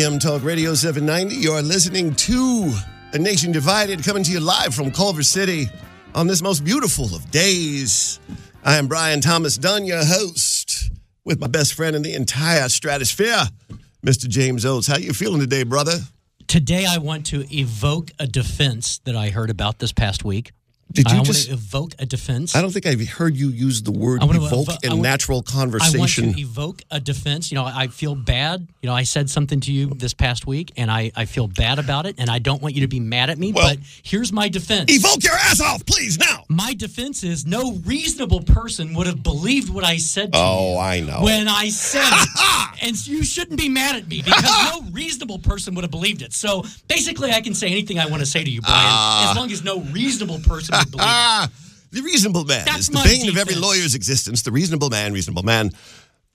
AM Talk Radio 790. You are listening to A Nation Divided coming to you live from Culver City on this most beautiful of days. I am Brian Thomas Dunn, your host, with my best friend in the entire stratosphere, Mr. James Oates. How you feeling today, brother? Today, I want to evoke a defense that I heard about this past week. Did you I just? want to evoke a defense. I don't think I've heard you use the word evoke evo- in want- natural conversation. I want to evoke a defense. You know, I feel bad. You know, I said something to you this past week, and I, I feel bad about it, and I don't want you to be mad at me. Well- but here's my defense. Evoke your ass off, please, now. my defense is no reasonable person would have believed what I said to Oh, you. I know. When I said it. and you shouldn't be mad at me because no reasonable person would have believed it. So basically, I can say anything I want to say to you, Brian, Ah. as long as no reasonable person would believe it. Ah, the reasonable man That's is the my bane of every defense. lawyer's existence. The reasonable man, reasonable man.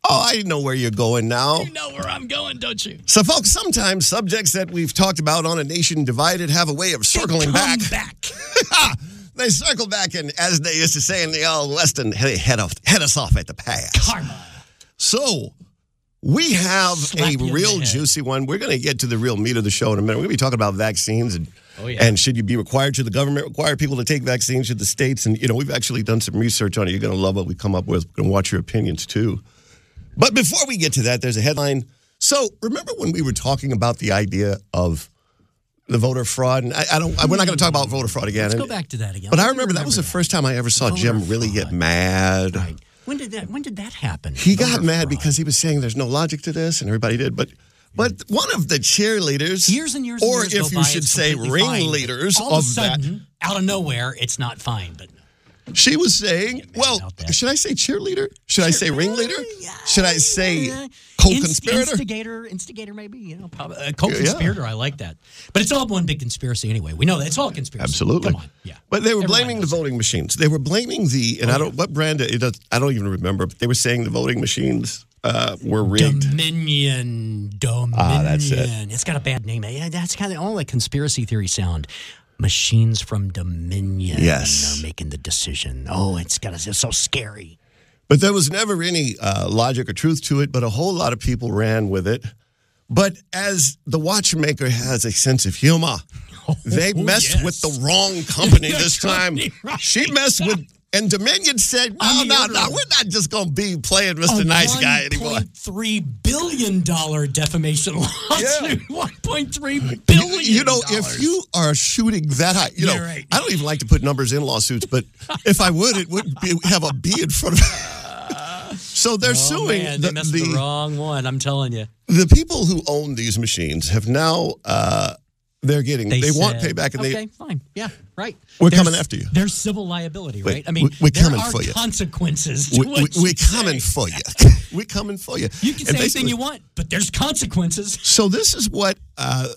Oh, I know where you're going now. You know where I'm going, don't you? So, folks, sometimes subjects that we've talked about on a nation divided have a way of circling Come back. back. they circle back, and as they used to say in the old West, and they head, off, head us off at the pass. Karma. So, we have Slap a real head. juicy one. We're going to get to the real meat of the show in a minute. We're going to be talking about vaccines and Oh, yeah. and should you be required? Should the government require people to take vaccines? Should the states? And you know, we've actually done some research on it. You're going to love what we come up with. To watch your opinions too. But before we get to that, there's a headline. So remember when we were talking about the idea of the voter fraud? And I, I don't. we're not going to talk about voter fraud again. Let's And- go back to that again. But I Let's remember that was the first time I ever saw Voter Jim really get mad. Right. When did that? When did that happen? He got mad fraud. because he was saying there's no logic to this, and everybody did. But but one of the cheerleaders, years and years, and or years if you by, should say fine. ringleaders All of, a of that, out of nowhere, it's not fine. But she was saying, well, should I say cheerleader? Should I say ringleader? Yeah, Should I say co-conspirator? Inst- instigator, instigator, maybe you know, probably, uh, co-conspirator. I like that, but it's all one big conspiracy anyway. We know that it's all conspiracy. Absolutely. Come on, yeah. But they were Everyone blaming the. Oh, voting machines. They were blaming the, and I don't, what brand, it does, I don't even remember, but they were saying the voting machines uh, were rigged. Dominion, Dominion. Ah, that's it. It's got a bad name. Yeah, that's kind of all like conspiracy theory sound. Machines from Dominion. Yes. are making the decision. Oh, it's got it's so scary. But there was never any uh, logic or truth to it, but a whole lot of people ran with it. But as the watchmaker has a sense of humor, they messed yes. with the wrong company this time. Right. She messed with, and Dominion said, no, no, no, we're not just going to be playing Mr. A Nice Guy anymore. $1.3 billion defamation lawsuit. $1.3 billion. You know, if you are shooting that high, you know, right. I don't even like to put numbers in lawsuits, but if I would, it would be, have a B in front of it. so they're Oh, suing man, the, they the, the wrong one. I'm telling you. the people who own these machines have now uh, they're getting they, They, want payback and okay, they fine. Yeah, right. We're There's- coming after you. There's civil liability, Wait, right? I mean, we- we're there coming are for you. consequences. To we, what we, you we're say. coming for you. we're coming for you. You can And say anything you want, but there's consequences. So this is what uh,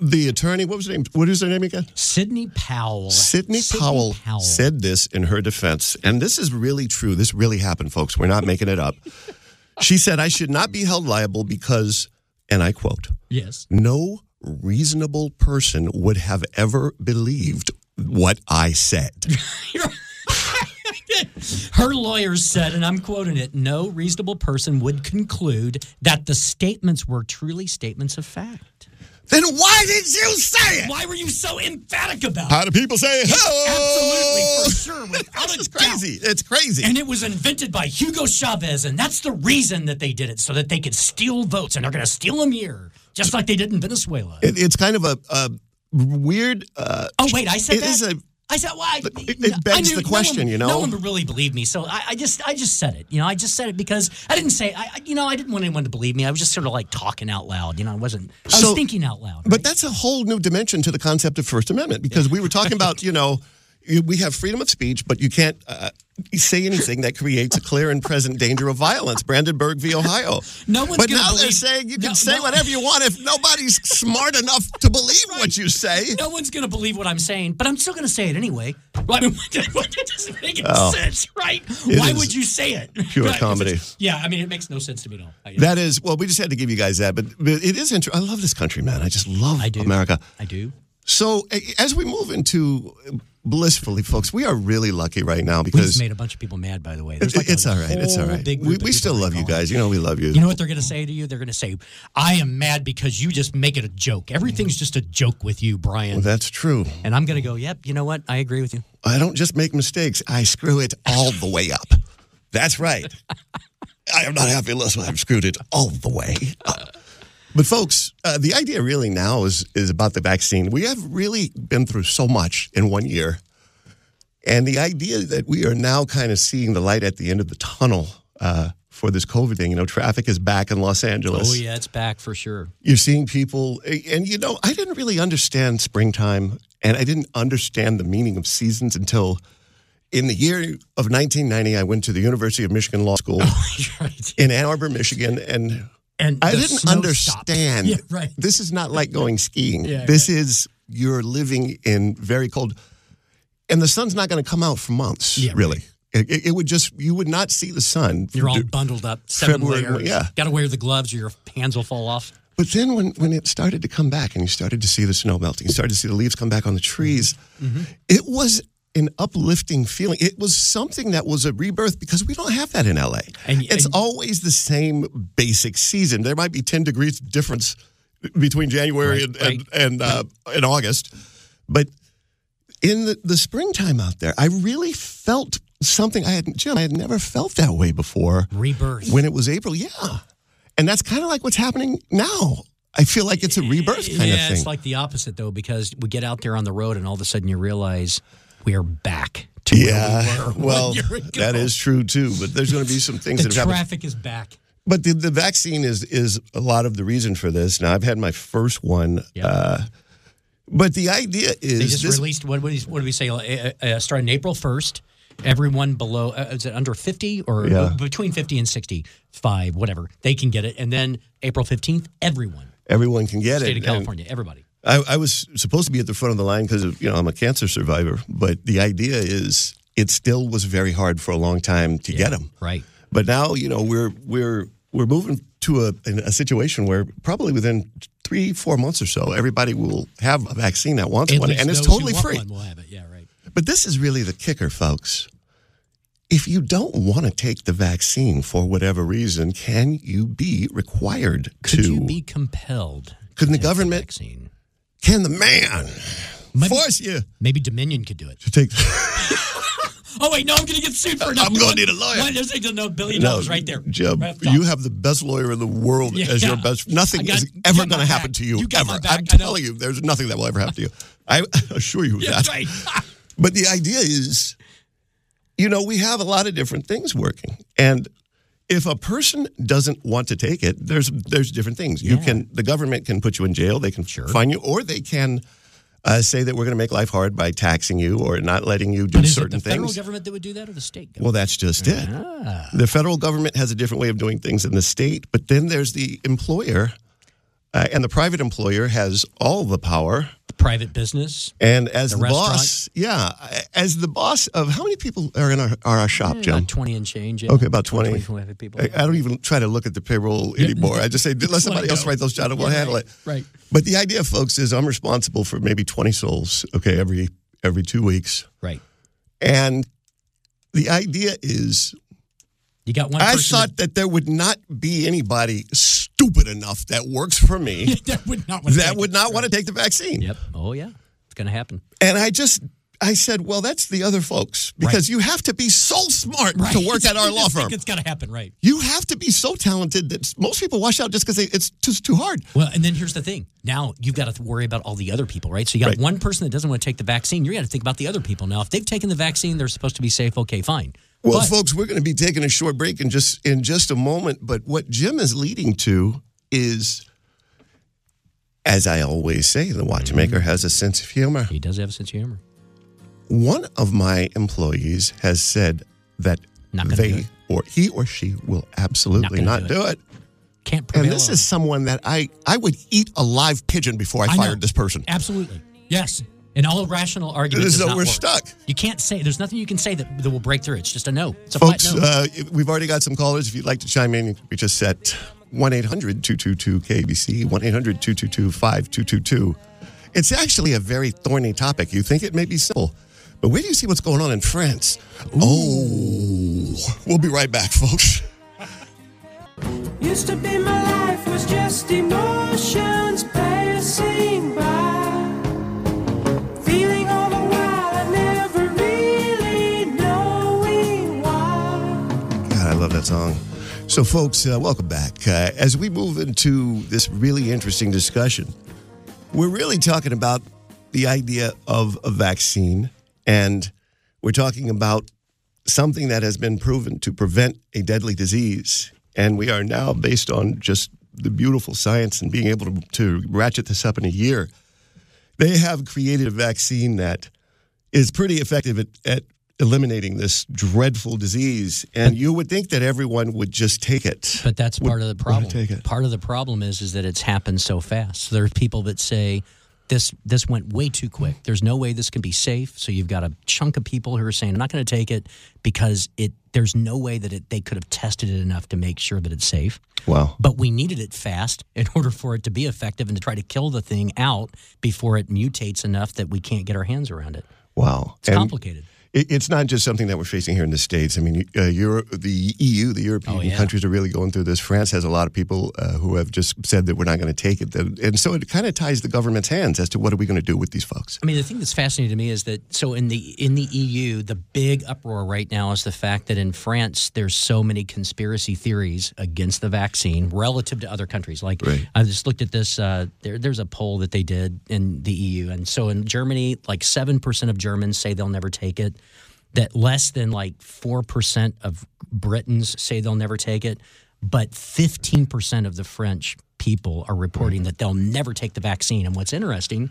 the attorney. What was her name? What is her name again? Sidney Powell. Sidney Powell, Powell. said this in her defense, and this is really true. This really happened, folks. We're not making it up. She said, "I should not be held liable because," and I quote. Yes. no reasonable person would have ever believed what I said. Her lawyers said, and I'm quoting it no reasonable person would conclude that the statements were truly statements of fact. then why did you say it? Why were you so emphatic about it? How do people say oh? Absolutely, for sure, without It's doubt. crazy. It's crazy. And it was invented by Hugo Chavez, and that's the reason that they did it, so that they could steal votes, and they're going to steal them here, just like they did in Venezuela. It- it's kind of a, a weird. Uh, oh wait, I said it that. is a. I said, well, It- it begs I the no question, one- you know? No one would really believe me, so I, I just, I just said it. You know, I just said it because I didn't say, I, you know, I didn't want anyone to believe me. I was just sort of like talking out loud. You know, I wasn't. I was So- thinking out loud. But that's a whole new dimension to the concept of First Amendment because we were talking about, you know, we have freedom of speech, but you can't uh, say anything that creates a clear and present danger of violence. Brandenburg v. Ohio. No one's But now they're believe- saying you can No, say no. whatever you want if nobody's smart enough to believe what you say. no one's going to believe what I'm saying, but I'm still going to say it anyway. Well, I mean, it doesn't make any Oh. sense, right? It Why would you say it? pure Right, comedy. Yeah, I mean, it makes no sense to me, at all. That is, well, we just had to give you guys that, but, but it is interesting. I love this country, man. I just love I do. America. I do. So as we move into blissfully, folks. We are really lucky right now We because just made a bunch of people mad, by the way. Like it's all right. It's all right. big We, we still love you guys. You know we love you. You know what they're going to say to you? They're going to say, "I am mad because you just make it a joke. Everything's just a joke with you, Brian." Well, that's true. and I'm going to go, "Yep, you know what? I agree with you." I don't just make mistakes. I screw it all the way up. That's right. I am not happy unless I've screwed it all the way up. But folks, uh, the idea really now is is about the vaccine. We have really been through so much in one year, and the idea that we are now kind of seeing the light at the end of the tunnel uh, for this COVID thing. You know, traffic is back in Los Angeles. Oh yeah, it's back for sure. You're seeing people, and you know, I didn't really understand springtime, and I didn't understand the meaning of seasons until in the year of 1990. I went to the University of Michigan Law School right. in Ann Arbor, Michigan, and And I didn't understand. Yeah, right. This is not like going skiing. Yeah, this is you're living in very cold, and the sun's not going to come out for months. Yeah, really. It, it- it would just you would not see the sun. You're all bundled up, seven February, layers. yeah. Got to wear the gloves, or your hands will fall off. But then when, when it started to come back and you started to see the snow melting, you started to see the leaves come back on the trees, Mm-hmm. it was an uplifting feeling. It was something that was a rebirth because we don't have that in LA. And- it's and- always the same basic season. There might be 10 degrees difference between January and, Right, and, and, uh, and August. But in the, the springtime out there, I really felt something I had, Jim, I had never felt that way before Rebirth. when it was April. Yeah. And that's kind of like what's happening now. I feel like it's a rebirth kind yeah, of thing. Yeah, it's like the opposite though, because we get out there on the road, and all of a sudden you realize we are back to yeah. where we were Well, one year ago. that is true too. But there's going to be some things the that have happened. traffic is back. But the, the vaccine is is a lot of the reason for this. Now I've had my first one. Yep. Uh, but the idea is They just this, released what? What, do we say? Uh, uh, starting April first, everyone below uh, is it under fifty or Yeah. uh, between fifty and sixty-five, whatever they can get it, and then April fifteenth, everyone, everyone can get state it. State of And California, everybody. I, I was supposed to be at the front of the line because you know I'm a cancer survivor. But the idea is it still was very hard for a long time to get them. Right. But now, you know, we're we're we're moving to a, a situation where probably within three, four months or so, everybody will have a vaccine that wants At one, and it's totally free. One will have it. Yeah. Right. But this is really the kicker, folks. If you don't want to take the vaccine for whatever reason, can you be required Could to? you be compelled? Couldn't to the government- vaccine? Can the man Maybe- force you Maybe Dominion could do it. to take? Oh wait, no, I'm going to get sued for. I'm gonna need a lawyer. Why, There's like no billion dollars right there. Jim, Right you have the best lawyer in the world Yeah, as your best. Nothing got- is ever going to happen to you, You got ever. I'm telling you, there's nothing that will ever happen to you. I assure you of Yeah, that. right. But the idea is, you know, we have a lot of different things working, and if a person doesn't want to take it, there's there's different things. You Yeah. can the government can put you in jail, they can fine you, or they can. Uh, say that we're going to make life hard by taxing you or not letting you do But is it certain the federal things. government that would do that, or the state government? Well, that's just it. Ah. The federal government has a different way of doing things than the state, but then there's the employer, uh, and the private employer has all the power. The private business. And as The the, boss, yeah, as the boss of how many people are in our, are our shop, Jim? About twenty and change. yeah. Okay, about 20. 25 people. I, I don't even try to look at the payroll anymore. I just say, let somebody else write those down and we'll Yeah, handle right, it. right. But the idea, folks, is I'm responsible for maybe 20 souls, okay, every every two weeks. Right. And the idea is You got one. I thought that there would not be anybody stupid enough that works for me that, that would not. want to that take would not want to take the vaccine. Yep. Oh yeah, it's going to happen. And I just, I said, well, that's the other folks because you have to be so smart to work at our law firm. It's going to happen, right? You have to be so talented that most people wash out just because it's just too hard. Well, and then here's the thing. Now you've got to worry about all the other people, right? So you got Right. one person that doesn't want to take the vaccine. You got to think about the other people. Now, if they've taken the vaccine, they're supposed to be safe. Okay, fine. Well, But- folks, we're going to be taking a short break in just in just a moment. But what Jim is leading to is, as I always say, the watchmaker mm-hmm. has a sense of humor. he does have a sense of humor. One of my employees has said that Not gonna do they or he or she will absolutely Not not, do do it. Can't prevail. And this is someone that I I would eat a live pigeon before I, I know. fired this person. Absolutely. Yes. And all rational arguments. So we're work. stuck. You can't say there's nothing you can say that, that will break through. It's just a no. It's a Folks, flat no. uh, we've already got some callers. If you'd like to chime in, reach us at 1 800 222 KABC, 1 800 222 5222. It's actually a very thorny topic. You think it may be simple, But wait do you see what's going on in France. Oh, we'll be right back, folks. Used to be my life was just emotions passing by. Feeling all the while, I never really knowing why. God, I love that song. So, folks, uh, welcome back. Uh, as we move into this really interesting discussion, we're really talking about the idea of a vaccine, and we're talking about something that has been proven to prevent a deadly disease. And we are now, based on just the beautiful science and being able to, to ratchet this up in a year, they have created a vaccine that is pretty effective at, at eliminating this dreadful disease. And you would think that everyone would just take it. But that's part of the problem. take it. Part of the problem is is that it's happened so fast. There are people that say this this went way too quick. There's no way this can be safe. So you've got a chunk of people who are saying I'm not going to take it because it there's no way that it, they could have tested it enough to make sure that it's safe. Wow. But we needed it fast in order for it to be effective and to try to kill the thing out before it mutates enough that we can't get our hands around it. Wow. It's And complicated. It- it's not just something that we're facing here in the States. I mean, uh, Europe, the EU, the European Oh, yeah. countries are really going through this. France has a lot of people uh, who have just said that we're not going to take it. And so it kind of ties the government's hands as to what are we going to do with these folks. I mean, the thing that's fascinating to me is that so in the in the EU, the big uproar right now is the fact that in France there's so many conspiracy theories against the vaccine relative to other countries. Like Right. I just looked at this. Uh, there, there's a poll that they did in the EU, and so in Germany, like seven percent of Germans say they'll never take it. That less than like four percent of Britons say they'll never take it, but fifteen percent of the French people are reporting mm-hmm. that they'll never take the vaccine. And what's interesting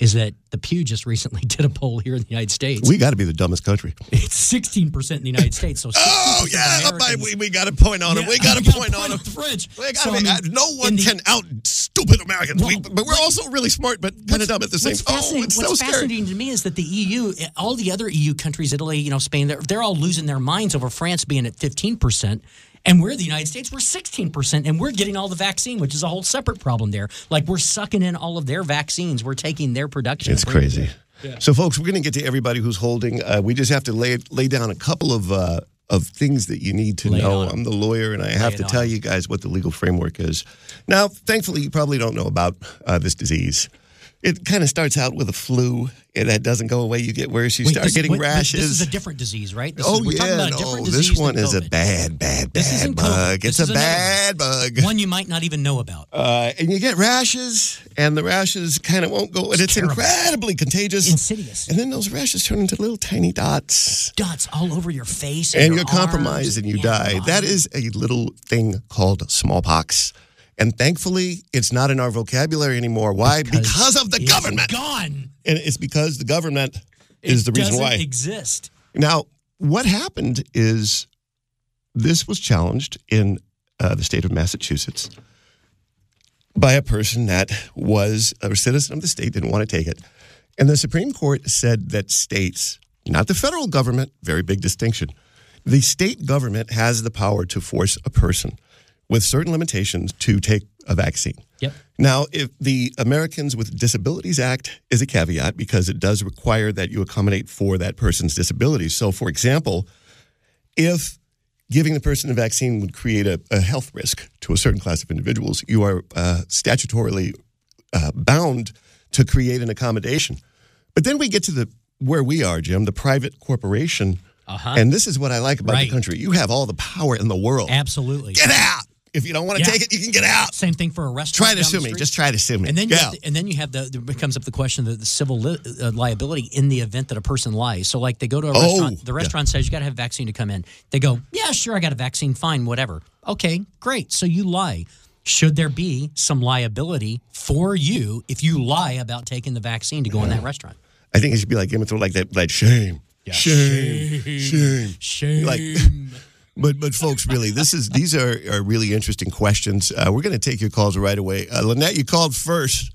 is that the Pew just recently did a poll here in the United States. We got to be the dumbest country. it's sixteen percent in the United States. So Oh, yeah. We, we got a point on it. Yeah, We got a point on it. the French. We So, I mean, no one the- can out stupid Americans. We- but we're also really smart, but kind of dumb at the same time. Oh, it's what's so scary. fascinating to me is that the EU, all the other EU countries, Italy, you know, Spain, they're, they're all losing their minds over France being at 15%. And we're the United States, we're 16%, and we're getting all the vaccine, which is a whole separate problem there. Like we're sucking in all of their vaccines, we're taking their production. It's and bringing it crazy. So, folks, we're going to get to everybody who's holding. Uh, we just have to lay lay down a couple of uh, of things that you need to Lay know. I'm the lawyer, and I have it to on tell 'em. you guys what the legal framework is. Now, thankfully, you probably don't know about uh, this disease. It kind of starts out with a flu, and that doesn't go away. You get worse. You Wait, start this- getting wait, rashes. This is a different disease, right? This oh is, we're talking yeah, no, different this one is a bad, bad, bad bug. It's a bad bug. One you might not even know about. Uh, and you get rashes, and the rashes kind of won't go, and it's, terrible. incredibly contagious. Insidious. And then those rashes turn into little tiny dots. Dots all over your face. and your you're compromised and you yeah, die. your That body. is a little thing called smallpox. And thankfully, it's not in our vocabulary anymore. Why? Because, of the it's government. Gone. And it's because the government is the reason doesn't why. exist. now, what happened is this was challenged in uh, the state of Massachusetts by a person that was a citizen of the state, didn't want to take it. And the Supreme Court said that states, not the federal government, very big distinction, the state government has the power to force a person with certain limitations to take a vaccine. Yep. Now, if the Americans with Disabilities Act is a caveat because it does require that you accommodate for that person's disability. So, for example, if giving the person a vaccine would create a, a health risk to a certain class of individuals, you are uh, statutorily uh, bound to create an accommodation. But then we get to the where we are, Jim, the private corporation. Uh-huh. And this is what I like about Right. the country. You have all the power in the world. Absolutely. Get out. If you don't want to Yeah. take it, you can get out. Same thing for a restaurant. Try to sue me. Just try to sue me. And then, you yeah. have the, and then you have the comes up the question of the civil li- uh, liability in the event that a person lies. So, like they go to a Oh, restaurant, the yeah. restaurant says you got to have a vaccine to come in. They go, yeah, sure, I got a vaccine, fine, whatever. Okay, great. So you lie. Should there be some liability for you if you lie about taking the vaccine to go in that restaurant? I think it should be like Game of Thrones, like that, like shame, shame, shame, Shame. Like, but but folks, really, this is these are, are really interesting questions. Uh, we're going to take your calls right away. Uh, Lynette, you called first.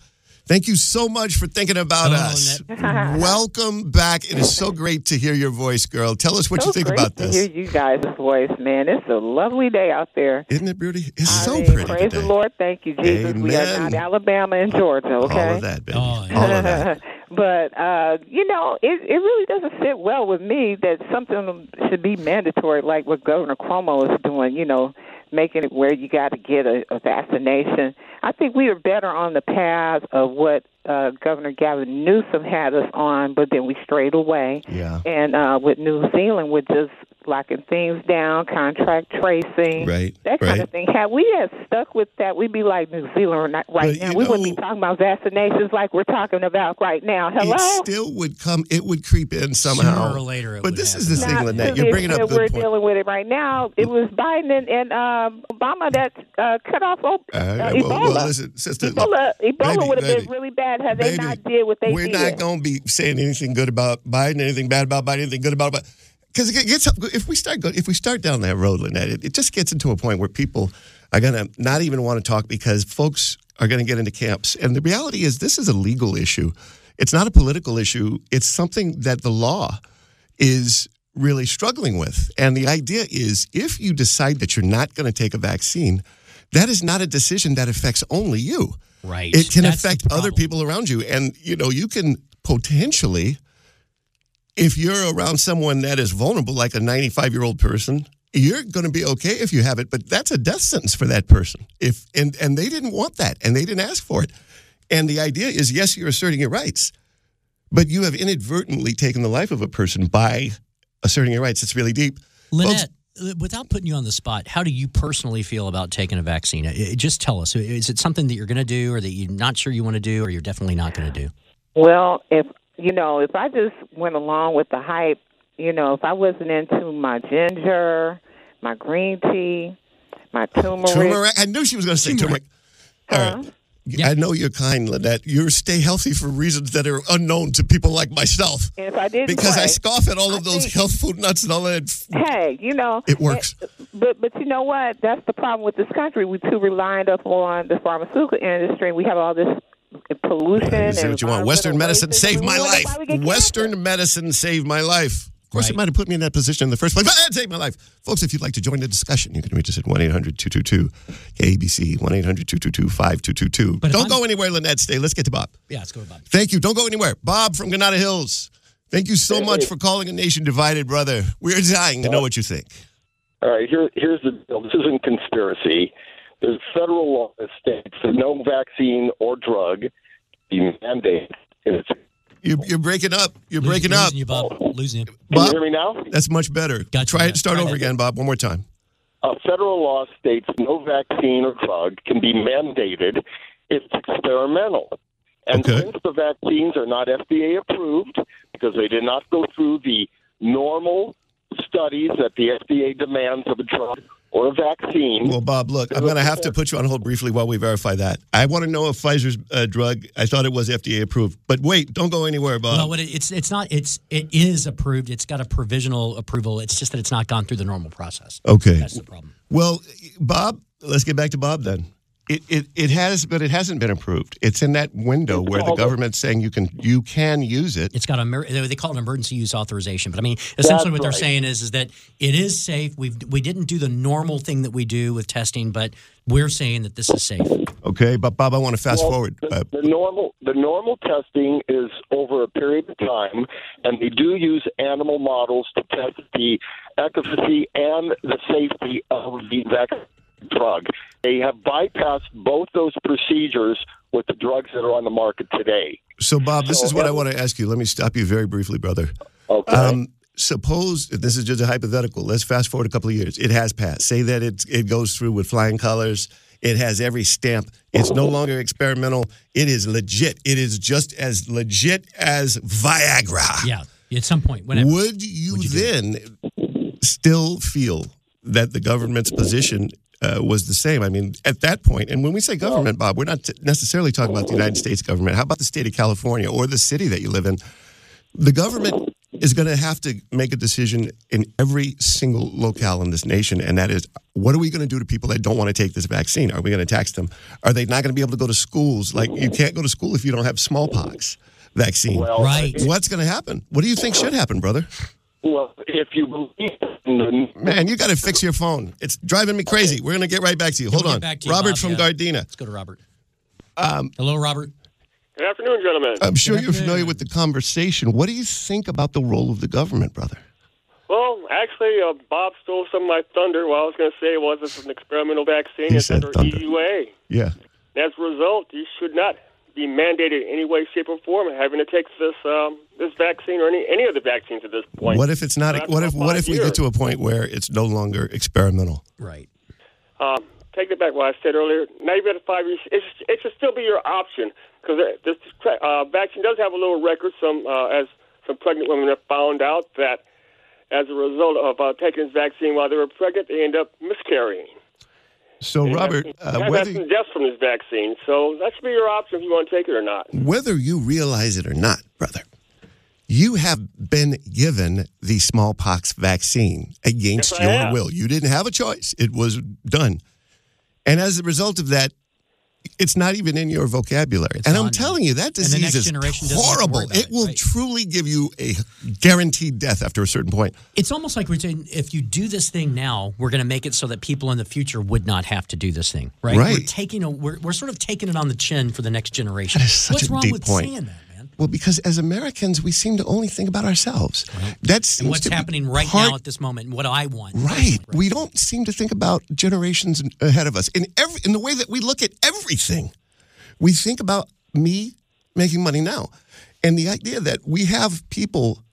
Thank you so much for thinking about Oh, us. Welcome back. It is so great to hear your voice, girl. Tell us what so you think great about to this. hear you guys' voice, man. It's a lovely day out there. Isn't it beauty? It's I so mean, pretty praise today. the Lord. Thank you, Jesus. We are Amen. not Alabama and Georgia, okay? All of that, baby. Oh, yeah. All of that. But uh, you know, it it really doesn't sit well with me that something should be mandatory, like what Governor Cuomo is doing. You know, making it where you got to get a, a vaccination. I think we are better on the path of what uh, Governor Gavin Newsom had us on, but then we strayed away. Yeah. And uh, with New Zealand, we're just locking things down, contract tracing, Right, that kind right. of thing. Had we had stuck with that, we'd be like New Zealand right But, now. you We wouldn't be talking about vaccinations like we're talking about right now. Hello. It still would come. It would creep in somehow. Sooner or later it but would this is the thing, Not Lynette. You're bringing up we're point. dealing with it right now. It was Biden and, and um, Obama that uh, cut off uh, All right, Ebola. well, well, listen, sister. Ebola, Ebola would have been really bad had they not did what they We're did. not going to be saying anything good about Biden, anything bad about Biden, anything good about Biden. Because it gets if we start go, if we start down that road, Lynette, it, it just gets into a point where people are going to not even want to talk because folks are going to get into camps. And the reality is, this is a legal issue. It's not a political issue. It's something that the law is really struggling with. And the idea is, if you decide that you're not going to take a vaccine, that is not a decision that affects only you. Right. It can That's affect other people around you. And, you know, you can potentially, if you're around someone that is vulnerable, like a 95 year old person, you're going to be okay if you have it, but that's a death sentence for that person. If and and they didn't want that, and they didn't ask for it. And the idea is, yes, you're asserting your rights, but you have inadvertently taken the life of a person by asserting your rights. It's really deep. Lynette, uh, without putting you on the spot, how do you personally feel about taking a vaccine? Uh, uh, Just tell us. Is it something that you're going to do or that you're not sure you want to do or you're definitely not going to do? Well, if you know, if I just went along with the hype, you know, if I wasn't into my ginger, my green tea, my turmeric, Turmeric. I knew she was going to say turmeric. All right. Yeah. I know you're kind, Lynette. You stay healthy for reasons that are unknown to people like myself. and if I didn't Because I scoff at all of I those think- health food nuts and all that. hey, you know, It works. eh, But but you know what? That's the problem with this country. We're too reliant upon the pharmaceutical industry. We have all this pollution. You say what you want. Western medicine racism. saved my life. why we get Western cancer. medicine saved my life. Of course, it might have put me in that position in the first place, but it saved my life. Folks, if you'd like to join the discussion, you can reach us at 1 800 222 KABC, 1 800 222 5222. Don't I'm- go anywhere, Lynette. Stay. Let's get to Bob. Yeah, let's go to Bob. Thank you. Don't go anywhere. Bob from Granada Hills. Thank you so much for calling a nation divided, brother. We're dying to know what you think. All right, here, here's the deal. This isn't conspiracy. There's federal law that states that no vaccine or drug be mandated. You, you're breaking up. You're breaking losing up. you, Bob. Losing you. can Bob? you hear me now? That's much better. Gotcha. Try it. Start Try over that. again, Bob. One more time. A federal law states no vaccine or drug can be mandated. It's experimental. And Okay. since the vaccines are not FDA approved because they did not go through the normal studies that the FDA demands of a drug or a vaccine, Well, Bob, look, I'm going to have to put you on hold briefly while we verify that. I want to know if Pfizer's uh, drug, I thought it was FDA approved. But wait, don't go anywhere, Bob. Well, what it, it's it's not it's it is approved. It's got a provisional approval. It's just that it's not gone through the normal process. okay. That's the problem. Well, Bob, let's get back to Bob then. It, it, it has, but it hasn't been approved. It's in that window where the called- government's saying you can you can use it. It's got a they call it emergency use authorization, but I mean essentially what they're right. saying is is that it is safe. We we didn't do the normal thing that we do with testing, but we're saying that this is safe. Okay, but Bob, I want to fast Well, forward. The, Uh, the normal the normal testing is over a period of time, and they do use animal models to test the efficacy and the safety of the vaccine drug. They have bypassed both those procedures with the drugs that are on the market today. so, Bob, this so is what I want to ask you. Let me stop you very briefly, brother. Okay. Um, suppose this is just a hypothetical. Let's fast forward a couple of years. It has passed. Say that it it goes through with flying colors. It has every stamp. It's no longer experimental. It is legit. It is just as legit as Viagra. Yeah, at some point, whenever. Would you, Would you then still feel that the government's position uh, was the same? I mean, at that point, and when we say government, Bob, we're not t- necessarily talking about the United States government. How about the state of California or the city that you live in? The government is going to have to make a decision in every single locale in this nation, and that is what are we going to do to people that don't want to take this vaccine? Are we going to tax them? Are they not going to be able to go to schools? Like, you can't go to school if you don't have smallpox vaccine. well, Right. What's going to happen? What do you think should happen, brother? Well, if you believe in the Man, you got to fix your phone. It's driving me crazy. We're going to get right back to you. Hold We'll on. back to you, Robert Bob, from yeah. Gardena. Let's go to Robert. Um, Hello, Robert. Good afternoon, gentlemen. I'm sure you're familiar with the conversation. What do you think about the role of the government, brother? well, actually, uh, Bob stole some of my thunder. What I was going to say it was this an experimental vaccine. He it's said under thunder. EUA. Yeah. As a result, you should not be mandated in any way, shape, or form having to take this um, this vaccine or any any of the vaccines at this point. What if it's not? That's What if? What if we years. get to a point where it's no longer experimental? Right. Um, take it back what I said earlier. Now you've got five years. It's, it should still be your option because this uh, vaccine does have a little record. Some uh, as some pregnant women have found out that as a result of uh, taking this vaccine while they were pregnant, they end up miscarrying. So, Robert, I've uh, whether some deaths from this vaccine, so that should be your option if you want to take it or not. whether you realize it or not, brother, you have been given the smallpox vaccine against Yes, your will. You didn't have a choice. It was done. And as a result of that, it's not even in your vocabulary. It's and I'm telling you, that disease is generation doesn't have to horrible. It it, will right. truly give you a guaranteed death after a certain point. It's almost like we're saying if you do this thing now, we're going to make it so that people in the future would not have to do this thing, right? Right. We're taking a we're, we're sort of taking it on the chin for the next generation. That is such What's wrong with point. saying that? Well, because as Americans, we seem to only think about ourselves. That seems And what's happening right part- now at this moment, and what I want? Right. We don't seem to think about generations ahead of us. In every in the way that we look at everything. We think about me making money now. And the idea that we have people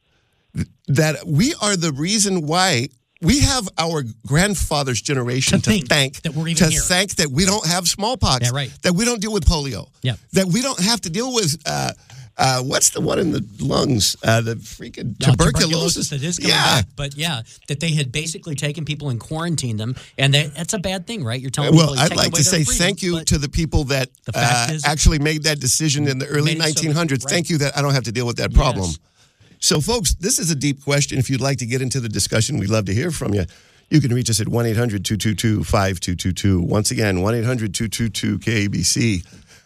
that we are the reason why we have our grandfather's generation To to, thank that we're even to here. thank that we don't have smallpox, Yeah, right. that we don't deal with polio, Yeah. that we don't have to deal with uh, uh, what's the one in the lungs, uh, the freaking tuberculosis. that is coming yeah, back. But yeah, that they had basically taken people and quarantined them, and they, that's a bad thing, right? You're telling Well, people you're I'd like to say freedom, thank you to the people that The uh, is- actually made that decision in the early Made it so that- 1900s. right. Thank you that I don't have to deal with that problem. Yes. So, folks, this is a deep question. If you'd like to get into the discussion, we'd love to hear from you. You can reach us at 1 800 222 5222. Once again, 1 800 222 KABC.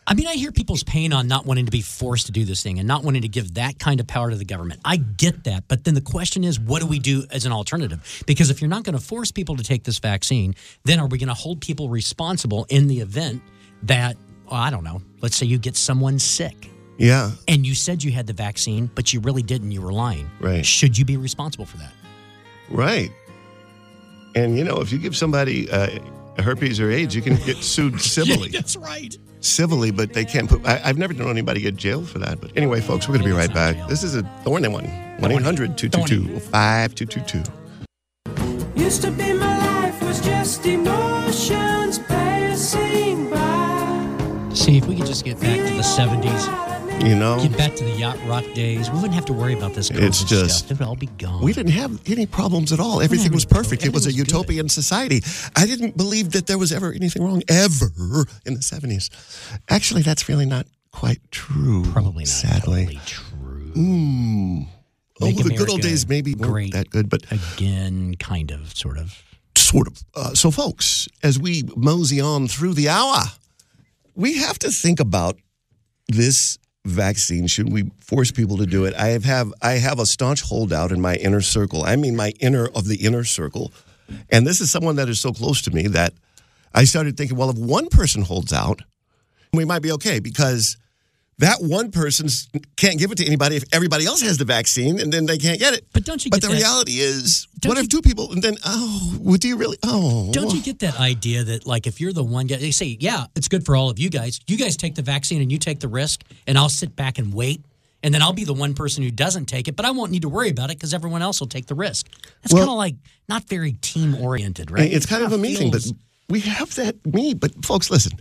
I mean, I hear people's pain on not wanting to be forced to do this thing and not wanting to give that kind of power to the government. I get that. But then the question is, what do we do as an alternative? Because if you're not going to force people to take this vaccine, then are we going to hold people responsible in the event that, well, I don't know, let's say you get someone sick Yeah. and you said you had the vaccine, but you really didn't, you were lying. Right. Should you be responsible for that? Right. And, you know, if you give somebody uh, herpes or AIDS, you can get sued civilly. That's right. Civilly, but they can't put. I, I've never known anybody get jailed for that. But anyway, folks, we're going to be right back. This is a thorny one. 1 800 222 5222. Used to be my life was just emotions passing by. See, if we could just get back to the 70s, You know, get back to the yacht rock days, we wouldn't have to worry about this COVID It's just- stuff. It would all be gone. we didn't have any problems at all. Everything was perfect. It was a Everything was good. utopian society. I didn't believe that there was ever anything wrong ever in the 70s. Actually, that's really not quite true. Probably not Sadly. totally true. Mm. Oh, the good old days maybe weren't great. that good, but Again, kind of, sort of. sort of. Uh, so, folks, as we mosey on through the hour, we have to think about this vaccine. Should we force people to do it? I have, have I have a staunch holdout in my inner circle. I mean, my inner of the inner circle, and this is someone that is so close to me that I started thinking, well, if one person holds out, we might be okay because. That one person can't give it to anybody if everybody else has the vaccine, and then they can't get it. But don't you But the that- reality is, Don't what if two people and then oh, well, do you really? Oh, Don't you get that idea that, like, if you're the one guy, they say, yeah, it's good for all of you guys. You guys take the vaccine and you take the risk, and I'll sit back and wait. And then I'll be the one person who doesn't take it, but I won't need to worry about it because everyone else will take the risk. That's Well- kind of like not very team oriented, right? It's kind of kinda amazing, feels- but we have that me. But folks, listen,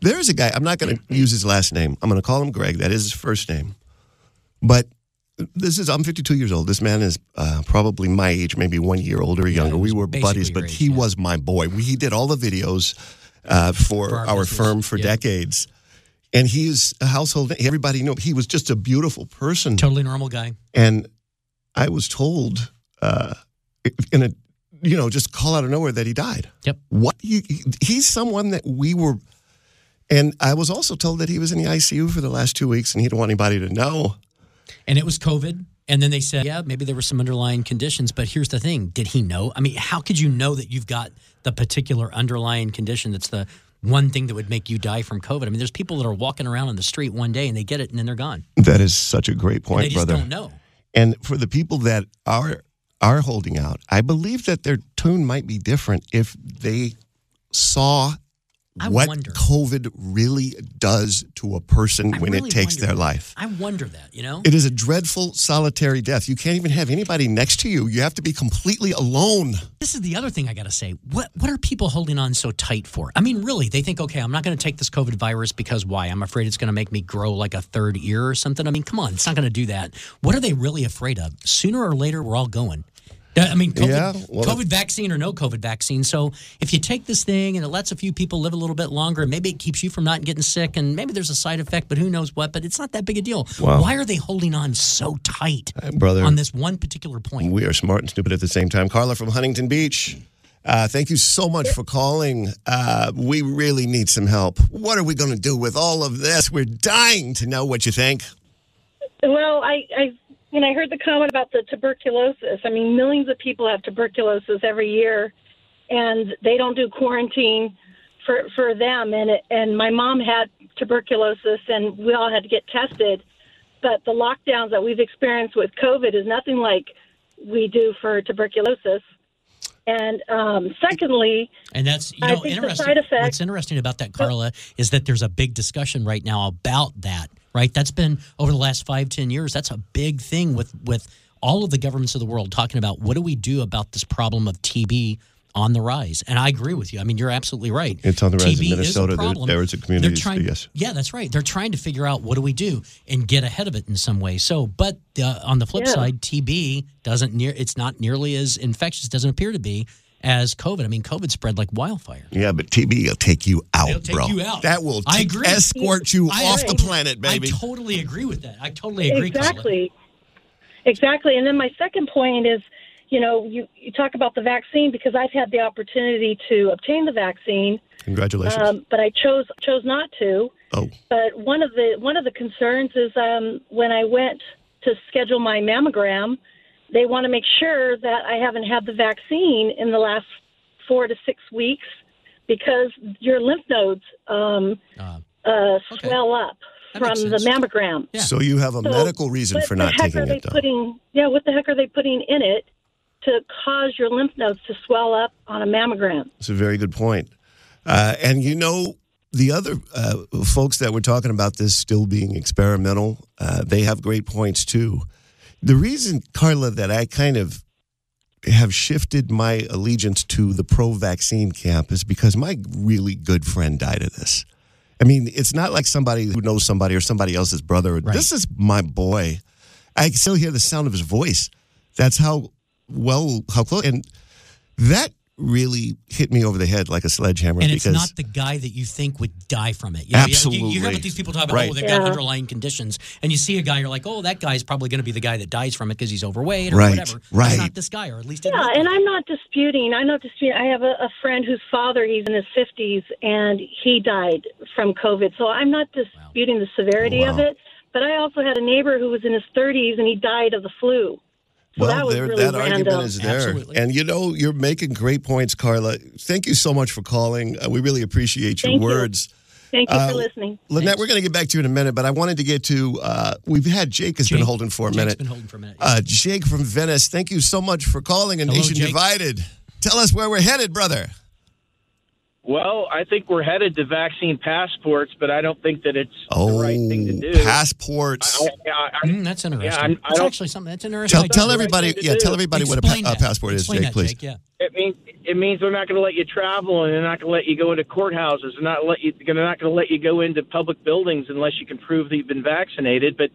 there's a guy. I'm not going to use his last name. I'm going to call him Greg. That is his first name. But this is. I'm 52 years old. This man is uh, probably my age, maybe one year older or younger. we were buddies, but age, he yeah. was my boy. We, he did all the videos uh, for, For our our firm for yeah. decades. And he is a household. Everybody knew him. He was just a beautiful person. totally normal guy. And I was told uh, in a, you know, just call out of nowhere that he died. Yep. What? He, he's someone that we were, and I was also told that he was in the ICU for the last two weeks and he didn't want anybody to know. and it was COVID. And then they said, yeah, maybe there were some underlying conditions. But here's the thing: did he know? I mean, how could you know that you've got the particular underlying condition that's the one thing that would make you die from COVID. I mean, there's people that are walking around on the street one day and they get it and then they're gone. That is such a great And point, they just brother. don't know. And for the people that are are holding out, I believe that their tune might be different if they saw I what wonder. COVID really does to a person I when really it takes wonder their life. I wonder that, you know? It is a dreadful solitary death. You can't even have anybody next to you. You have to be completely alone. This is the other thing I got to say. What what are people holding on so tight for? I mean, really, they think, okay, I'm not going to take this COVID virus because why? I'm afraid it's going to make me grow like a third ear or something. I mean, come on, it's not going to do that. What are they really afraid of? Sooner or later, we're all going. Yeah, I mean, COVID, Yeah, well, COVID vaccine or no COVID vaccine. So if you take this thing and it lets a few people live a little bit longer, maybe it keeps you from not getting sick, and maybe there's a side effect, but who knows what? But it's not that big a deal. Wow. Why are they holding on so tight brother. on this one particular point? We are smart and stupid at the same time. Carla from Huntington Beach. Uh, thank you so much for calling. Uh, we really need some help. What are we going to do with all of this? We're dying to know what you think. Well, I, I when I heard the comment about the tuberculosis, I mean, millions of people have tuberculosis every year, and they don't do quarantine for for them. And it, and my mom had tuberculosis, and we all had to get tested. But the lockdowns that we've experienced with COVID is nothing like we do for tuberculosis. And um, secondly, And that's you know interesting. What's interesting about that, Carla, is that there's a big discussion right now about that. Right, that's been over the last five, ten years. That's a big thing with with all of the governments of the world talking about what do we do about this problem of TB on the rise. And I agree with you. I mean, you're absolutely right. It's on the rise in TB is a Minnesota. There- problem. there is a They're community, trying- yes. Yeah, that's right. They're trying to figure out what do we do and get ahead of it in some way. So, but uh, on the flip Yeah. side, TB doesn't near. It's not nearly as infectious. Doesn't appear to be as COVID. I mean, COVID spread like wildfire. Yeah, but TB will take you out, It'll take bro. you out. That will I t- agree. escort you I off agree. the planet, baby. I totally agree with that. I totally agree. Carla. Exactly. Exactly. And then my second point is, you know, you, you talk about the vaccine because I've had the opportunity to obtain the vaccine, Congratulations. um, but I chose chose not to. oh, But one of the one of the concerns is um, when I went to schedule my mammogram, they want to make sure that I haven't had the vaccine in the last four to six weeks because your lymph nodes um, Uh, uh, Okay. swell up That from the mammogram. Yeah. so you have a So, medical reason what for the not heck taking are they it, though. Putting, yeah, what the heck are they putting in it to cause your lymph nodes to swell up on a mammogram? It's a very good point. Uh, and you know, the other uh, folks that were talking about this still being experimental, uh, they have great points too. The reason, Carla, that I kind of have shifted my allegiance to the pro vaccine camp is because my really good friend died of this. I mean, it's not like somebody who knows somebody or somebody else's brother. This is my boy. I can still hear the sound of his voice. That's how well, how close. And that really hit me over the head like a sledgehammer and it's because not the guy that you think would die from it. You know, you- You, hear what these people talk about, Right. oh, they've got Yeah. underlying conditions. And you see a guy, you're like, oh, that guy's probably going to be the guy that dies from it because he's overweight or Right, whatever. right. It's not this guy, or at least it Yeah, and I'm not disputing. I'm not disputing. I have a, a friend whose father, he's in his 50s, and he died from COVID. So I'm not disputing the severity of it. But I also had a neighbor who was in his 30s, and he died of the flu. So well, that there, really that argument is there. Absolutely. And you know, you're making great points, Carla. Thank you so much for calling. Uh, we really appreciate your Thank you. words. Thank you Uh, for listening. Lynette, we're going to get back to you in a minute, but I wanted to get to, uh, we've had Jake has been holding for a Jake's minute. been holding for a minute. Uh, Jake from Venice, thank you so much for calling a Hello, Nation Jake. Divided. Tell us where we're headed, brother. Well, I think we're headed to vaccine passports, but I don't think that it's Oh, the right thing to do. passports. I, I, I, Mm, that's interesting. I'm- I that's don't- actually something that's interesting. tell, tell the right everybody, yeah, do. tell everybody what a, pa- a that. passport is, Explain Jake, that, please. Jake, yeah. it means it means they're not going to let you travel, and they're not going to let you go into courthouses. They're not let you. They're not going to let you go into public buildings unless you can prove that you've been vaccinated. But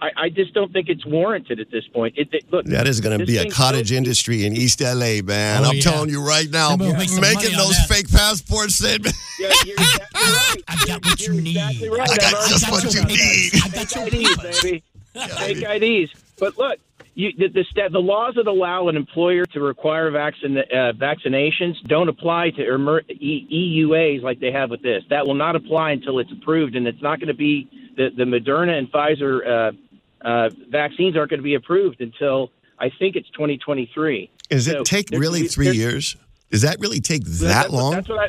I, I just don't think it's warranted at this point. It, it, look, That is going to be a cottage so- industry in East LA, man. Oh, I'm yeah. telling you right now, They're gonna make some making those that. fake passports said, Yeah, you're exactly right. I got what you You're need. exactly right. I got I've just already what you about need. that. I got your Fake IDs, baby. Fake IDs. But look, you, the, the, sta- the laws that allow an employer to require vaccine, uh, vaccinations don't apply to emer- e- EUAs like they have with this. That will not apply until it's approved, and it's not going to be the, the Moderna and Pfizer uh, vaccines aren't going to be approved until I think it's 2023. Does it So take really three years? Does that really take that that's long? That's what I.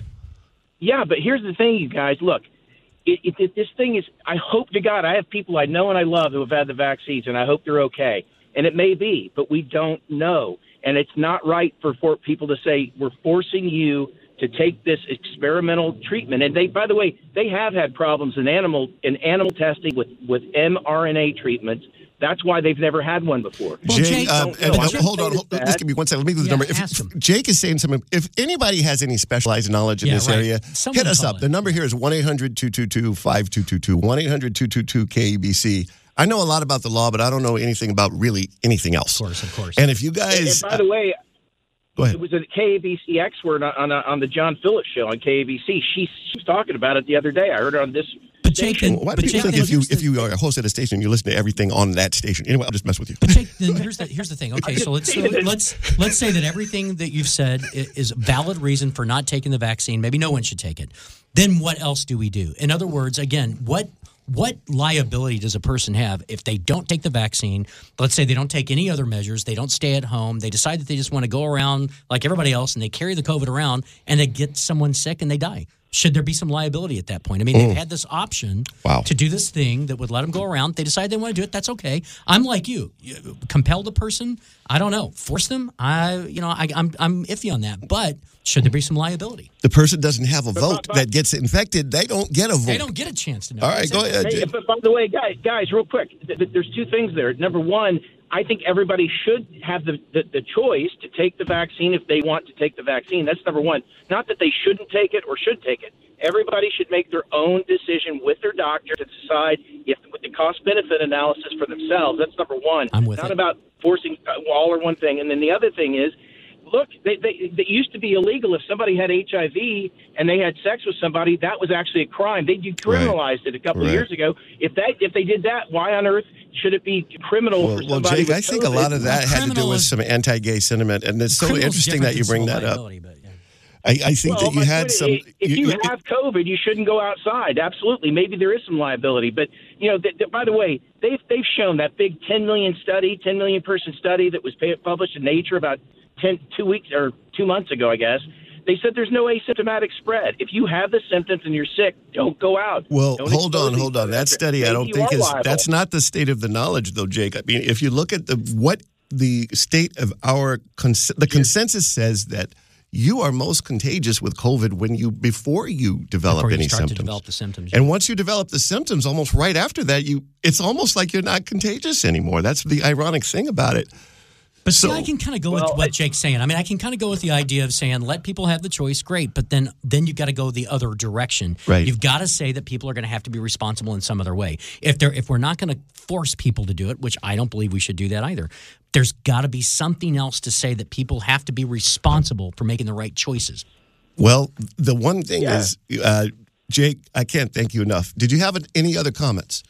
Yeah, but here's the thing, you guys. Look, it, it, it, this thing is. I hope to God I have people I know and I love who have had the vaccines, and I hope they're okay. And it may be, but we don't know. And it's not right for, for people to say we're forcing you to take this experimental treatment. And they, by the way, they have had problems in animal in animal testing with with mRNA treatments. That's why they've never had one before. Well, Jake, Jake- uh, Don't and, know. I'm just hold on. saying Hold, it's just bad. give me one second. Let me get the Yeah, number. If, ask him. Jake is saying something. If anybody has any specialized knowledge in Yeah, this right. area, Someone hit us up. in. The number here is 1 800 222 5222. 1 800 222 KABC. I know a lot about the law, but I don't know anything about really anything else. Of course, of course. And if you And guys. uh, by the way, go ahead. it was a KABC expert on on, on the John Phillips show on KABC. She, she was talking about it the other day. I heard her on this. But Jake, station. then- Why do but people Jake, think then if you if you are a host at a station, you listen to everything on that station? Anyway, I'll just mess with you. But Jake, then here's the here's the thing. Okay, so let's saying that- let's let's say that everything that you've said is a valid reason for not taking the vaccine. Maybe no one should take it. Then what else do we do? In other words, again, what what liability does a person have if they don't take the vaccine? Let's say they don't take any other measures, they don't stay at home, they decide that they just want to go around like everybody else and they carry the COVID around and they get someone sick and they die. Should there be some liability at that point? I mean, they've mm. had this option Wow. to do this thing that would let them go around. They decide they want to do it. That's okay. I'm like you. You- Compel the person. I don't know. Force them. I, you know, I, I'm, I'm iffy on that. But should there be some liability? The person doesn't have a vote but- that gets infected. They don't get a vote. They don't get a chance to know. All right, go ahead. Hey, but by the way, guys, guys, real quick, th- th- there's two things there. Number one, I think everybody should have the, the, the choice to take the vaccine if they want to take the vaccine. That's number one. Not that they shouldn't take it or should take it. Everybody should make their own decision with their doctor to decide if with the cost benefit analysis for themselves. That's number one. I'm with Not it. about forcing uh, all or one thing. And then the other thing is, look, they, they, they used to be illegal. If somebody had HIV and they had sex with somebody, that was actually a crime. They decriminalized it a couple Right. of years ago. If that if they did that, why on earth should it be criminal Well, for well. Jake, with I think a lot of that Well, had to do with some anti-gay sentiment, and it's so interesting that you bring that up. liability, but, yeah. I, I think Well, that you had point some. If you, have COVID, you shouldn't go outside. Absolutely, maybe there is some liability, but you know. Th- th- by the way, they've they've shown that big 10 million study, 10 million person study that was pa- published in Nature about 10, two weeks or two months ago, I guess. They said there's no asymptomatic spread. If you have the symptoms and you're sick, don't go out. Well, Don't hold on, hold on. That study, I don't think is. liable. That's not the state of the knowledge, though, Jake. I mean, if you look at the what the state of our cons- the consensus says that you are most contagious with COVID when you before you develop Before you any start to symptoms. develop the symptoms. And once you develop the symptoms, almost right after that, you it's almost like you're not contagious anymore. That's the ironic thing about it. But see, So- I can kind of go Well, with what I- Jake's saying. I mean, I can kind of go with the idea of saying let people have the choice, great, but then then you've got to go the other direction. Right. You've got to say that people are going to have to be responsible in some other way. If they're if we're not going to force people to do it, which I don't believe we should do that either. There's got to be something else to say that people have to be responsible for making the right choices. Well, the one thing Yeah. is, uh, Jake, I can't thank you enough. Did you have any other comments?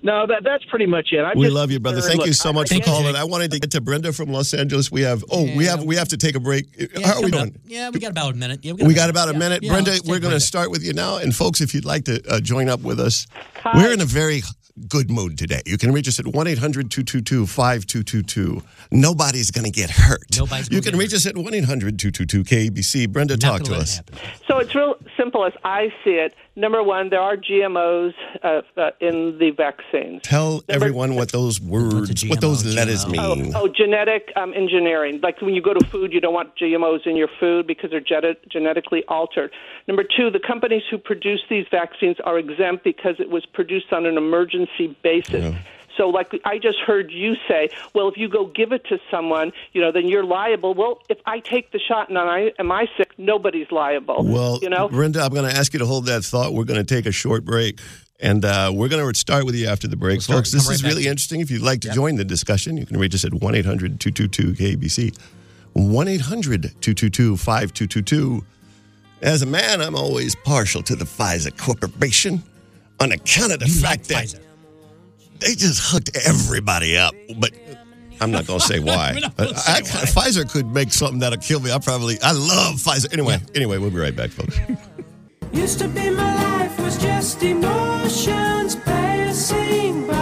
No, that that's pretty much it. I'm We just love you, brother. concerned. Thank you so I- much I for calling. I wanted to get to Brenda from Los Angeles. We have oh, we have we have to take a break. Yeah, How are we doing? up. Yeah, we got about a minute. Yeah, We got about a yeah, minute. yeah, Brenda, let's we're going to start with you now. And folks, if you'd like to uh, join up with us, we're in a very good mood today. You can reach us at 1 800 222 5222. Nobody's going to get hurt. Nobody's You can get reach us at 1 800 222 KABC. Brenda, Not talk gonna to let it us. happen. So it's real simple as I see it. Number one, there are GMOs uh, uh, in the vaccines. Tell Number- everyone what those words, GMO, what those letters GMO? mean. Oh, genetic um, engineering. Like when you go to food, you don't want GMOs in your food because they're gene- genetically altered. Number two, the companies who produce these vaccines are exempt because it was produced on an emergency basis. So, like I just heard you say, well, if you go give it to someone, you know, then you're liable. Well, if I take the shot and I am I sick, nobody's liable. Well, you know, Brenda, I'm going to ask you to hold that thought. We're going to take a short break. And uh, we're going to start with you after the break. start- Folks, this right is back really interesting. If you'd like to join the discussion, you can reach us at 1 800 222 KABC. 1 800 222 5222. As a man, I'm always partial to the Pfizer Corporation on account of the You fact like that Pfizer. They just hooked everybody up. But I'm not going to say why. Uh, gonna But say I, why. Pfizer could make something that'll kill me. I probably, I love Pfizer. Anyway, anyway, we'll be right back, folks. Used to be my life was just emotions passing by.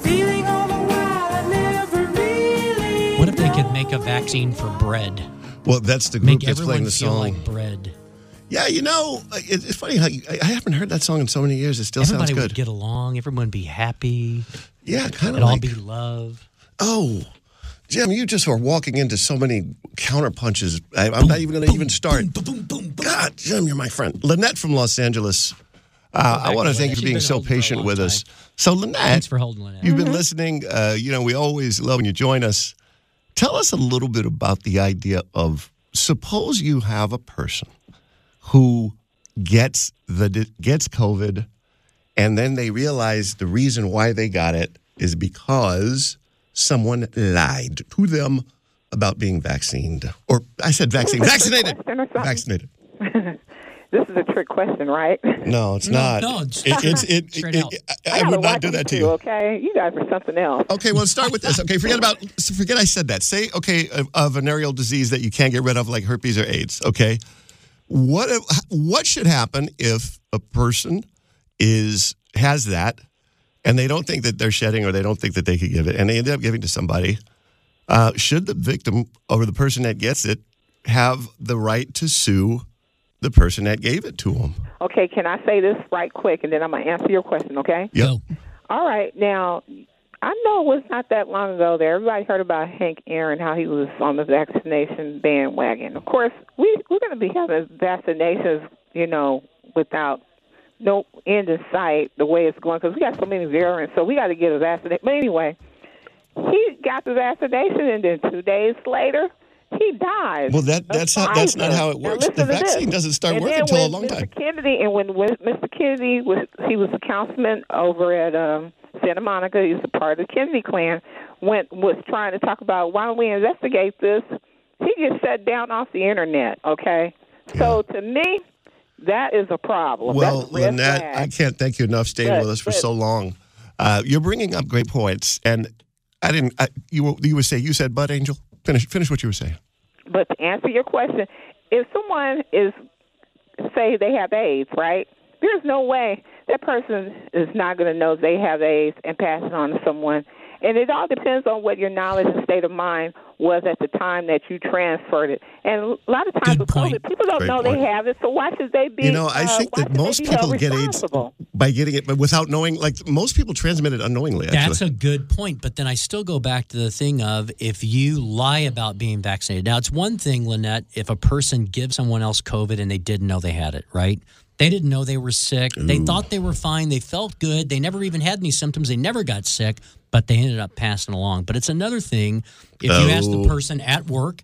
Feeling all the while I never really. What if they could make a vaccine for bread? Well, that's the group Make that's playing everyone the feel song. like bread. Yeah, you know, it's funny how you, I haven't heard that song in so many years. It still Everybody sounds would good. get along. Everyone would be happy. yeah, kind of It'd all be love. oh, Jim, you just are walking into so many counter punches. I, I'm not even going to even start. God, Jim, you're my friend. Lynette from Los Angeles. Uh, I want to thank you for being so holding for a patient with time. us. So, Lynette, Thanks for holding Lynette. You've been listening. Uh, you know, we always love when you join us. Tell us a little bit about the idea of suppose you have a person who gets the gets COVID, and then they realize the reason why they got it is because someone lied to them about being vaccinated, or I said vaccine, Is this a vaccinated, question or something? vaccinated. This is a trick question, right? No, it's No, not. no, it's It- it's it. it- it- I, I, I would not do that to you. Okay, you guys are something else. Okay, well, start with this. Okay, forget about forget I said that. Say okay, a, a venereal disease that you can't get rid of, like herpes or AIDS. Okay, what what should happen if a person is has that, and they don't think that they're shedding, or they don't think that they could give it, and they end up giving to somebody? Uh, should the victim or the person that gets it have the right to sue the person that gave it to them? Okay, can I say this right quick, and then I'm gonna answer your question. Okay. Yep. All right. Now, I know it was not that long ago that everybody heard about Hank Aaron, how he was on the vaccination bandwagon. Of course, we we're going to be having vaccinations, you know, without no end in sight the way it's going because we got so many variants. So we got to get a vaccination. But anyway, he got the vaccination, and then two days later. He died. Well, that- that's not, that's not how it works. The vaccine doesn't start And working until a long Mr. time. Kennedy, and when, when Mr. Kennedy was, he was a councilman over at um, Santa Monica. Was a part of the Kennedy clan. Went was trying to talk about why don't we investigate this. He just shut down off the internet. Okay, so to me, that is a problem. Well, a Lynette, flag. I can't thank you enough staying But- with us for but- so long. Uh, you're bringing up great points, and I didn't. I, you were- you would say you said, "Bud Angel." Finish finish what you were saying. But to answer your question, if someone is say they have AIDS, right? There's no way that person is not going to know they have AIDS and pass it on to someone. And it all depends on what your knowledge and state of mind was at the time that you transferred it. And a lot of times Good with point. COVID, people don't Great know point. they have it, so why should they be? You know, I uh, think that most people get AIDS by getting it, but without knowing. Like most people transmit it unknowingly. Actually, That's a good point. But then I still go back to the thing of if you lie about being vaccinated. Now, it's one thing, Lynette, if a person gives someone else COVID and they didn't know they had it, right? They didn't know they were sick. They thought they were fine. They felt good. They never even had any symptoms. They never got sick, but they ended up passing along. But it's another thing if you ask the Oh. person at work,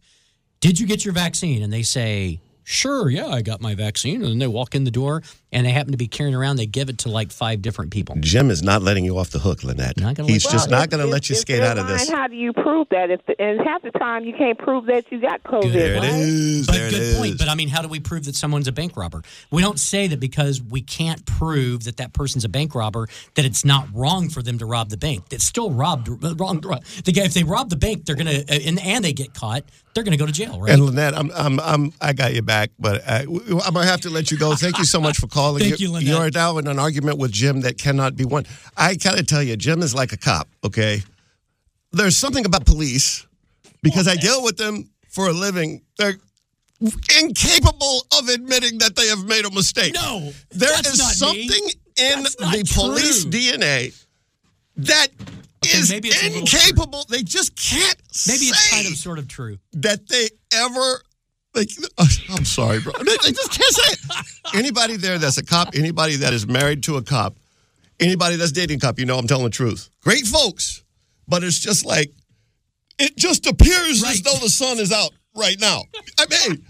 did you get your vaccine? And they say, sure, yeah, I got my vaccine. And then they walk in the door and they happen to be carrying around, they give it to like five different people. Jim is not letting you off the hook, Lynette. Not gonna He's let you just Well, not going to let you if skate out of this. lying, How do you prove that? If and half the time you can't prove that you got COVID. There There it right? is. But there it good is. point. But I mean, how do we prove that someone's a bank robber? We don't say that because we can't prove that that person's a bank robber that it's not wrong for them to rob the bank. It's still robbed wrong. The guy, if they rob the bank, they're gonna uh, and, and they get caught, they're gonna go to jail, right? And Lynette, I'm, I'm, I'm, I got you back, but I, I'm gonna have to let you go. Thank you so much for calling. Thank you, Lynette. You're now in an argument with Jim that cannot be won. I gotta tell you, Jim is like a cop. Okay, there's something about police because I deal with them for a living. They're incapable of admitting that they have made a mistake. No, there is not me. something in That's the police true. DNA that is maybe it's incapable. They just can't. Maybe it's kind of sort of true. that they ever like oh, I'm sorry, bro. They, they just can't say it. Anybody there that's a cop, anybody that is married to a cop, anybody that's dating a cop, you know I'm telling the truth. Great folks, but it's just like it just appears as though the sun is out right now. I mean,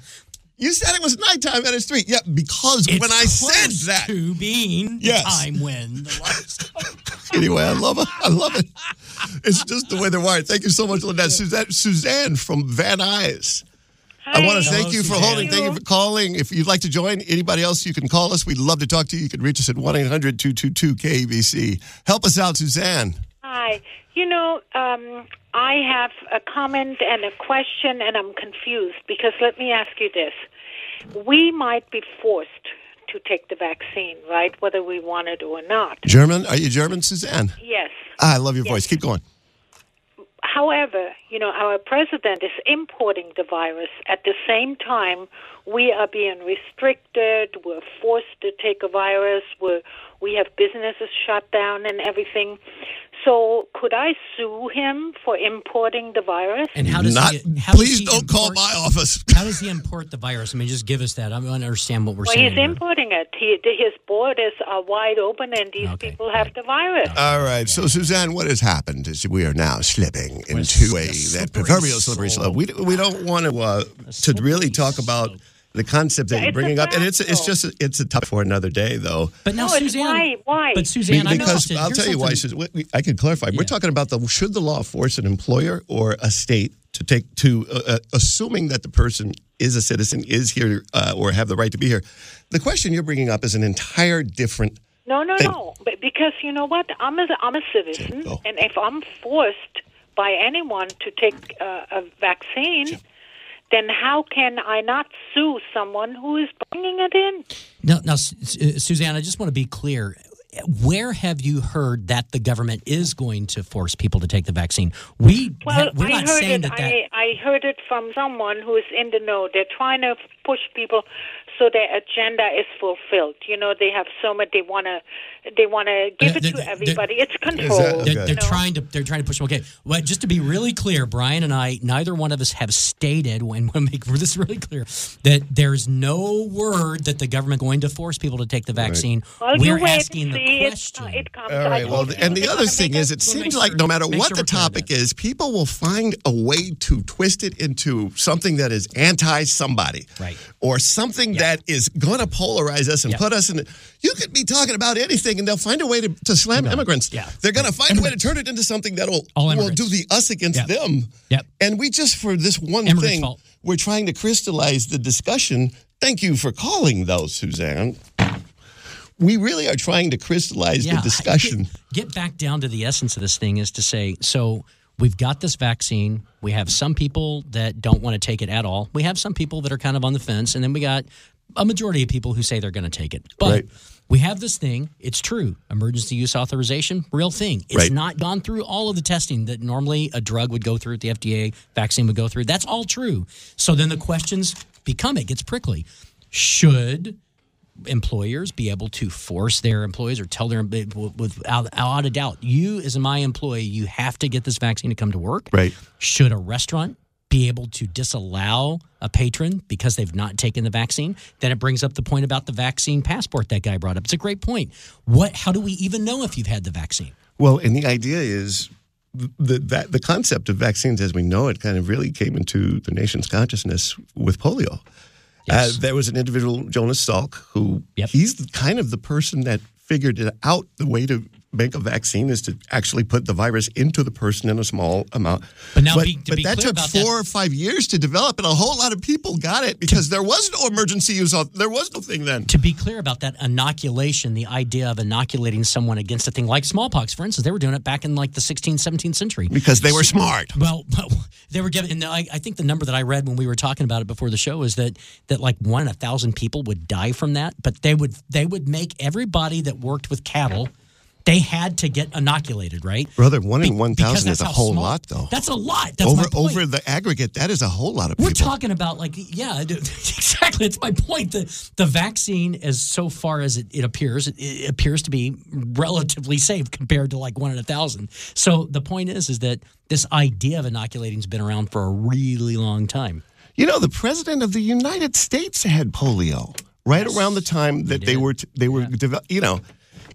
you said it was nighttime and it's three. Yeah, because It's when I said close that, to being Yes. the time when the lights. anyway, I love it. I love it. It's just the way they're wired. Thank you so much, Lynette. Suzanne, Suzanne from Van Nuys. Hi. I want to Hello, thank you for Suzanne. holding. Thank you for calling. If you'd like to join, anybody else, you can call us. We'd love to talk to you. You can reach us at 1 800 222 KABC. Help us out, Suzanne. Hi. You know, um, I have a comment and a question, and I'm confused because let me ask you this. We might be forced to take the vaccine, right? Whether we want it or not. German? Are you German, Suzanne? Yes. Ah, I love your voice. Keep going. however, you know, our president is importing the virus. At the same time, we are being restricted. We're forced to take a virus. We're, we have businesses shut down and everything. So, could I sue him for importing the virus? And how does Not, he? How does please he don't call my office. How does he import the virus? I mean, just give us that. I want to understand what we're Well, saying. Well, he's here. importing it. He, his borders are wide open, and these Okay, people have the virus. All right. So, Suzanne, what has happened is we are now slipping into a a that proverbial slippery slope. slope. We, we don't want to uh, to really talk about slope. The concept that Yeah, you're bringing up, and it's it's just it's a tough for another day, though. But now, No, Suzanne, why- why? But Suzanne, I'm because. I'll Here's tell you why. something- Susan, we- we- I can clarify. We're talking about the should the law force an employer or a state to take to uh, uh, assuming that the person is a citizen, is here, uh, or have the right to be here. The question you're bringing up is an entire different. No, no, Thank- no. But because you know what, I'm a I'm a citizen, and if I'm forced by anyone to take uh, a vaccine, then how can I not sue someone who is bringing it in? Now, now, Su- Su- Suzanne, I just want to be clear. Where have you heard that the government is going to force people to take the vaccine? We Well, we're I not heard saying it. that that. I, I heard it from someone who is in the know. They're trying to push people so their agenda is fulfilled. You know, they have so much. They want to. They want to give Uh, it to everybody. It's controlled. that- They're, they're trying to they're trying to push them. Okay, well, just to be really clear, Brian and I, neither one of us have stated, when we make this really clear, that there's no word that the government going to force people to take the vaccine. Well, We're asking the see. question. It, it comes. All I right. Well, told and the other thing is, it- it seems make like no matter what sure the we're clear topic that. is, people will find a way to twist it into something that is anti somebody, Right. Or something that is going to polarize us and Yeah. put us in. You could be talking about anything, and they'll find a way to, to slam immigrants. Yeah. They're going to find a way to turn it into something that'll will do the us against Yep. them. Yep. And we just for this one Immigrants' thing, fault. we're trying to crystallize the discussion. Thank you for calling, though, Suzanne. We really are trying to crystallize the discussion. Get, get back down to the essence of this thing is to say, so we've got this vaccine. We have some people that don't want to take it at all. We have some people that are kind of on the fence, and then we got a majority of people who say they're going to take it. But Right. we have this thing. It's true. Emergency use authorization, real thing. It's Right. not gone through all of the testing that normally a drug would go through at the FDA, vaccine would go through. That's all true. So then the questions become it gets prickly. Should employers be able to force their employees or tell their without out a doubt you as my employee you have to get this vaccine to come to work Right. should a restaurant be able to disallow a patron because they've not taken the vaccine then it brings up the point about the vaccine passport that guy brought up it's a great point what how do we even know if you've had the vaccine Well, and the idea is the that the concept of vaccines as we know it kind of really came into the nation's consciousness with polio. Yes. Uh, there was an individual, Jonas Salk, who Yep. he's kind of the person that figured it out. The way to make a vaccine is to actually put the virus into the person in a small amount. But now but, be- to but that took four that- or five years to develop, and a whole lot of people got it because there was no emergency use. There was no thing then. to be clear about that inoculation the idea of inoculating someone against a thing like smallpox for instance they were doing it back in like the 16th 17th century Because they were smart. Well, they were given, and I, I think the number that I read when we were talking about it before the show is that that like one in a thousand people would die from that, but they would they would make everybody that worked with cattle. They had to get inoculated, right? Brother, one in Be- 1,000 is that's a whole small- lot, though. That's a lot. That's over my point. over the aggregate, that is a whole lot of People. We're talking about like yeah, exactly. It's my point. The the vaccine, as so far as it, it appears, it, it appears to be relatively safe compared to like one in a thousand. So the point is, is that this idea of inoculating has been around for a really long time. You know, the president of the United States had polio right around the time that they were t- they were develop. You know,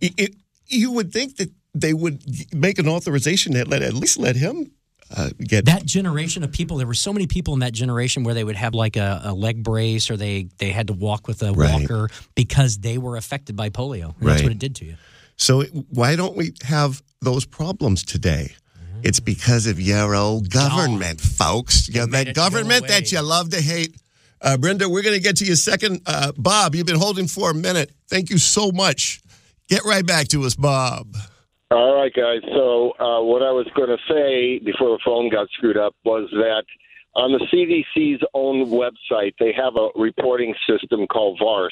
it, it, you would think that they would make an authorization that let at least let him uh, get that generation of people there were so many people in that generation where they would have like a, a leg brace or they they had to walk with a Right. walker because they were affected by polio and that's what it did to you So why don't we have those problems today? It's because of your old government, folks. Yeah, made that go government that you love to hate. Uh, Brenda, we're going to get to you second. Uh, Bob, you've been holding for a minute. Thank you so much. Get right back to us, Bob. All right, guys. So, uh, what I was going to say before the phone got screwed up was that on the CDC's own website, they have a reporting system called VAERS.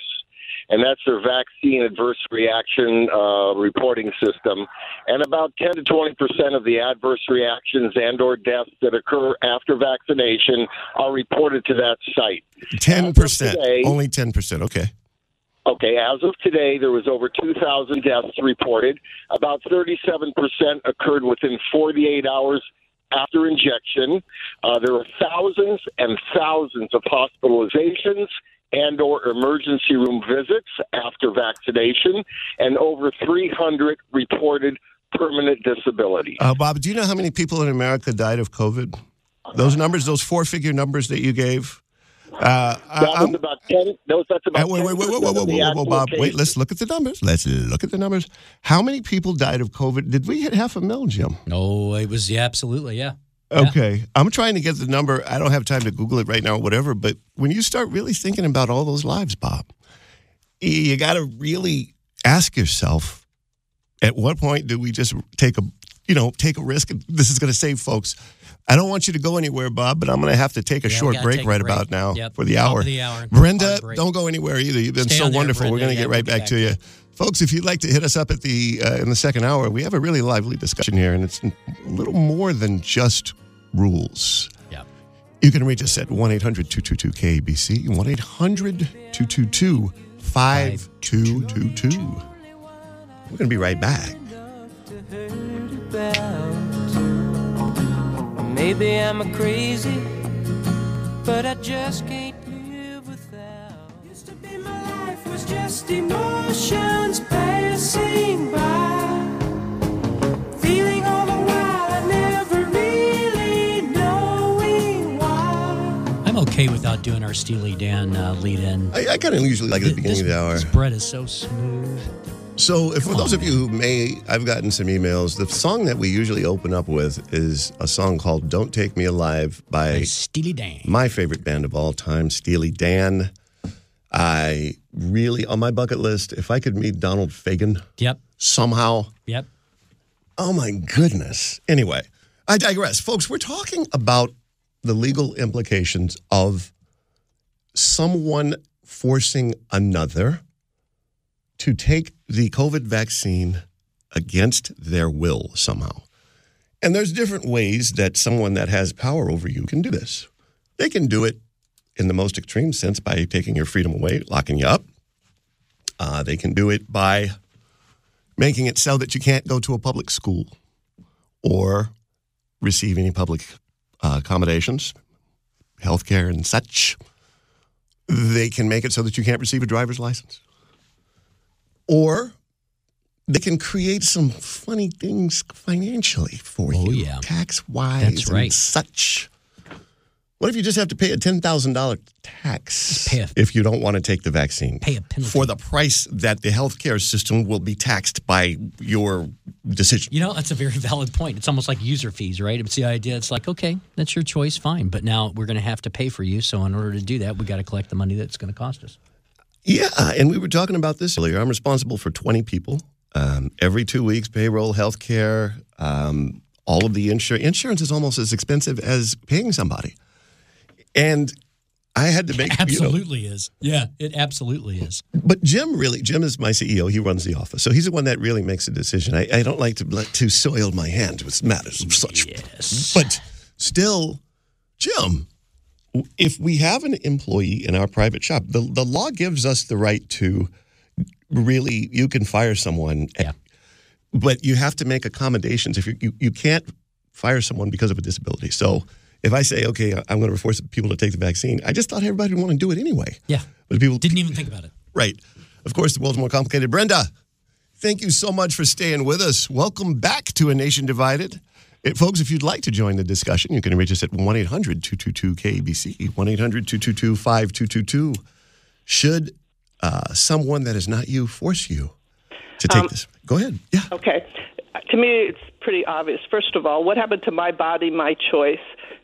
and that's their vaccine adverse reaction uh, reporting system. And about 10 to 20 percent of the adverse reactions and/or deaths that occur after vaccination are reported to that site. Ten percent, only ten percent. Okay. Okay, as of today, there was over 2,000 deaths reported. About 37% occurred within 48 hours after injection. Uh, there were thousands and thousands of hospitalizations and or emergency room visits after vaccination, and over 300 reported permanent disabilities. Uh, Bob, do you know how many people in America died of COVID? Those numbers, those four-figure numbers that you gave. Uh, That I'm- was about 10. Those, that's about wait, wait, wait, wait, wait, wait, wait, wait, actual Bob. Wait, let's look at the numbers. Let's look at the numbers. How many people died of COVID? Did we hit half a mil, Jim? No, it was yeah, absolutely, yeah. Okay. I'm trying to get the number. I don't have time to Google it right now or whatever, but when you start really thinking about all those lives, Bob, you got to really ask yourself at what point do we just take a you know take a risk this is going to save folks i don't want you to go anywhere bob but i'm going to have to take a Yeah, short break a right break. about now Yep. for the Top hour the hour. brenda don't go anywhere either you've been Stay so on there, wonderful we're going to Yeah, get we'll right back back to to you folks if you'd like to hit us up at the uh, in the second hour we have a really lively discussion here and it's a little more than just rules Yeah. you can reach us at 1 800 222 KABC, 1 800 222 5222. We're going to be right back. Maybe I'm a crazy, but I just can't live without. Used to be my life was just emotions passing by. Feeling all the while, I never really knowing why. I'm okay without doing our Steely Dan uh, lead in. I, I kind of usually like at the beginning of the hour. This bread is so smooth. So, if for those of you who may, I've gotten some emails. The song that we usually open up with is a song called Don't Take Me Alive by Steely Dan. my favorite band of all time, Steely Dan. I really, on my bucket list, if I could meet Donald Fagen Yep. somehow, Yep. Oh my goodness. Anyway, I digress. Folks, we're talking about the legal implications of someone forcing another to take the COVID vaccine against their will somehow. And there's different ways that someone that has power over you can do this. They can do it in the most extreme sense by taking your freedom away, locking you up. Uh, they can do it by making it so that you can't go to a public school or receive any public uh, accommodations, healthcare, and such. They can make it so that you can't receive a driver's license. Or they can create some funny things financially for Oh, you, yeah. tax wise right. and such. What if you just have to pay a ten thousand dollar tax a- if you don't want to take the vaccine? Pay a penalty. for the price that the healthcare system will be taxed by your decision. You know, that's a very valid point. It's almost like user fees, right? It's the idea. It's like, okay, that's your choice, fine. But now we're going to have to pay for you. So in order to do that, we got to collect the money that's going to cost us. Yeah, and we were talking about this earlier. I'm responsible for 20 people. Um, every two weeks, payroll, healthcare, um, all of the insurance. Insurance is almost as expensive as paying somebody. And I had to make you know- Absolutely is. Yeah, it absolutely is. but Jim really, Jim is my CEO. He runs the office, so he's the one that really makes a decision. I, I don't like to let to soil my hands with matters of such. Yes. But still, Jim, if we have an employee in our private shop, the, the law gives us the right to really, you can fire someone, Yeah. but you have to make accommodations. If you, you, you can't fire someone because of a disability. So if I say, okay, I'm going to force people to take the vaccine, I just thought everybody would want to do it anyway. Yeah. But people Didn't even think about it. Right. Of course, the world's more complicated. Brenda, thank you so much for staying with us. Welcome back to A Nation Divided. Eh, folks, if you'd like to join the discussion, you can reach us at 1 800 222 KABC, 1 800 222 5222. Should uh, someone that is not you force you to take this? Go ahead. Yeah. Okay. To me, it's pretty obvious. First of all, what happened to my body, my choice?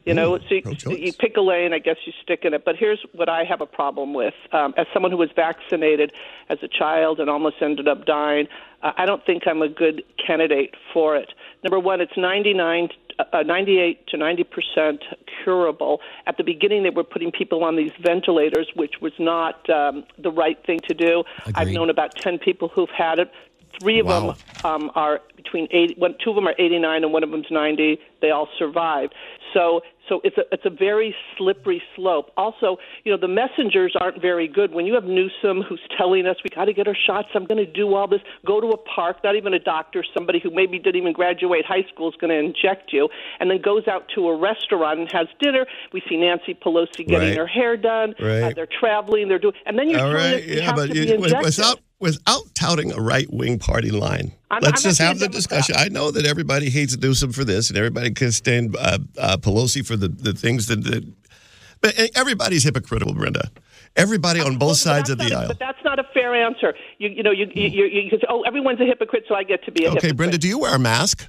You know, so you, you pick a lane, I guess you stick in it. But here's what I have a problem with. Um, as someone who was vaccinated as a child and almost ended up dying, uh, I don't think I'm a good candidate for it. Number one, it's 99, uh, 98 to 90 percent curable. At the beginning, they were putting people on these ventilators, which was not um, the right thing to do. I've known about 10 people who've had it. Three of Wow. them um, are between 80, one, two of them are 89 and one of them's 90. They all survived. So, so it's a it's a very slippery slope. Also, you know, the messengers aren't very good. When you have Newsom who's telling us we got to get our shots, I'm going to do all this. Go to a park, not even a doctor, somebody who maybe didn't even graduate high school is going to inject you, and then goes out to a restaurant and has dinner. We see Nancy Pelosi getting Right. her hair done. Uh, Right. they're traveling. They're doing, and then you're All right, yeah, but you, with- injected. without without touting a right wing party line, I'm- let's I'm just have the discussion. I know that everybody hates Newsom for this, and everybody can stand uh, uh, Pelosi for the, the things that, that. But everybody's hypocritical, Brenda. Everybody on both sides of the a- aisle. But that's not a fair answer. You, you know, you, you, you, you, you oh, everyone's a hypocrite, so I get to be a Okay, hypocrite. Brenda, do you wear a mask?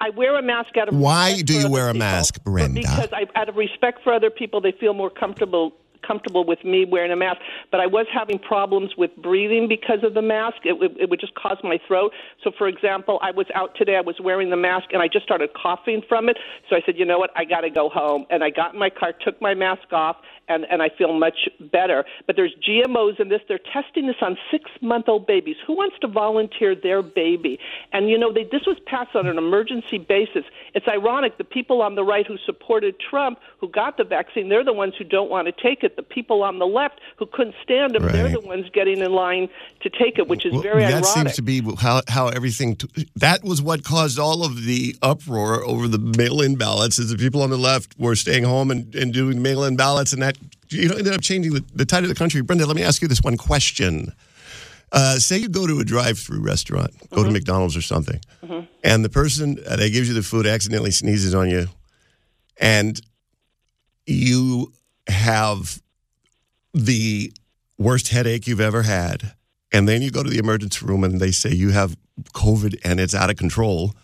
I wear a mask out of Why do you wear a people. mask, Brenda? Because I, out of respect for other people, they feel more comfortable comfortable with me wearing a mask. But I was having problems with breathing because of the mask. It, would it would just cause my throat. So, for example, I was out today. I was wearing the mask, and I just started coughing from it. So I said, you know what? I got to go home. And I got in my car, took my mask off, and and I feel much better. But there's GMOs in this. They're testing this on six-month-old babies. Who wants to volunteer their baby? And you know, they, this was passed on an emergency basis. It's ironic. The people on the right who supported Trump, who got the vaccine, they're the ones who don't want to take it. The people on the left who couldn't stand him, they're the ones getting in line to take it, which is Well, very that ironic. seems to be how how everything. T- that was what caused all of the uproar over the mail-in ballots. Is the people on the left were staying home and, and doing mail-in ballots, and that you know ended up changing the, the tide of the country. Brenda, let me ask you this one question. Uh, say you go to a drive-through restaurant, go Mm-hmm. to McDonald's or something, and the person uh, that gives you the food accidentally sneezes on you, and you have the worst headache you've ever had, and then you go to the emergency room and they say you have COVID and it's out of control,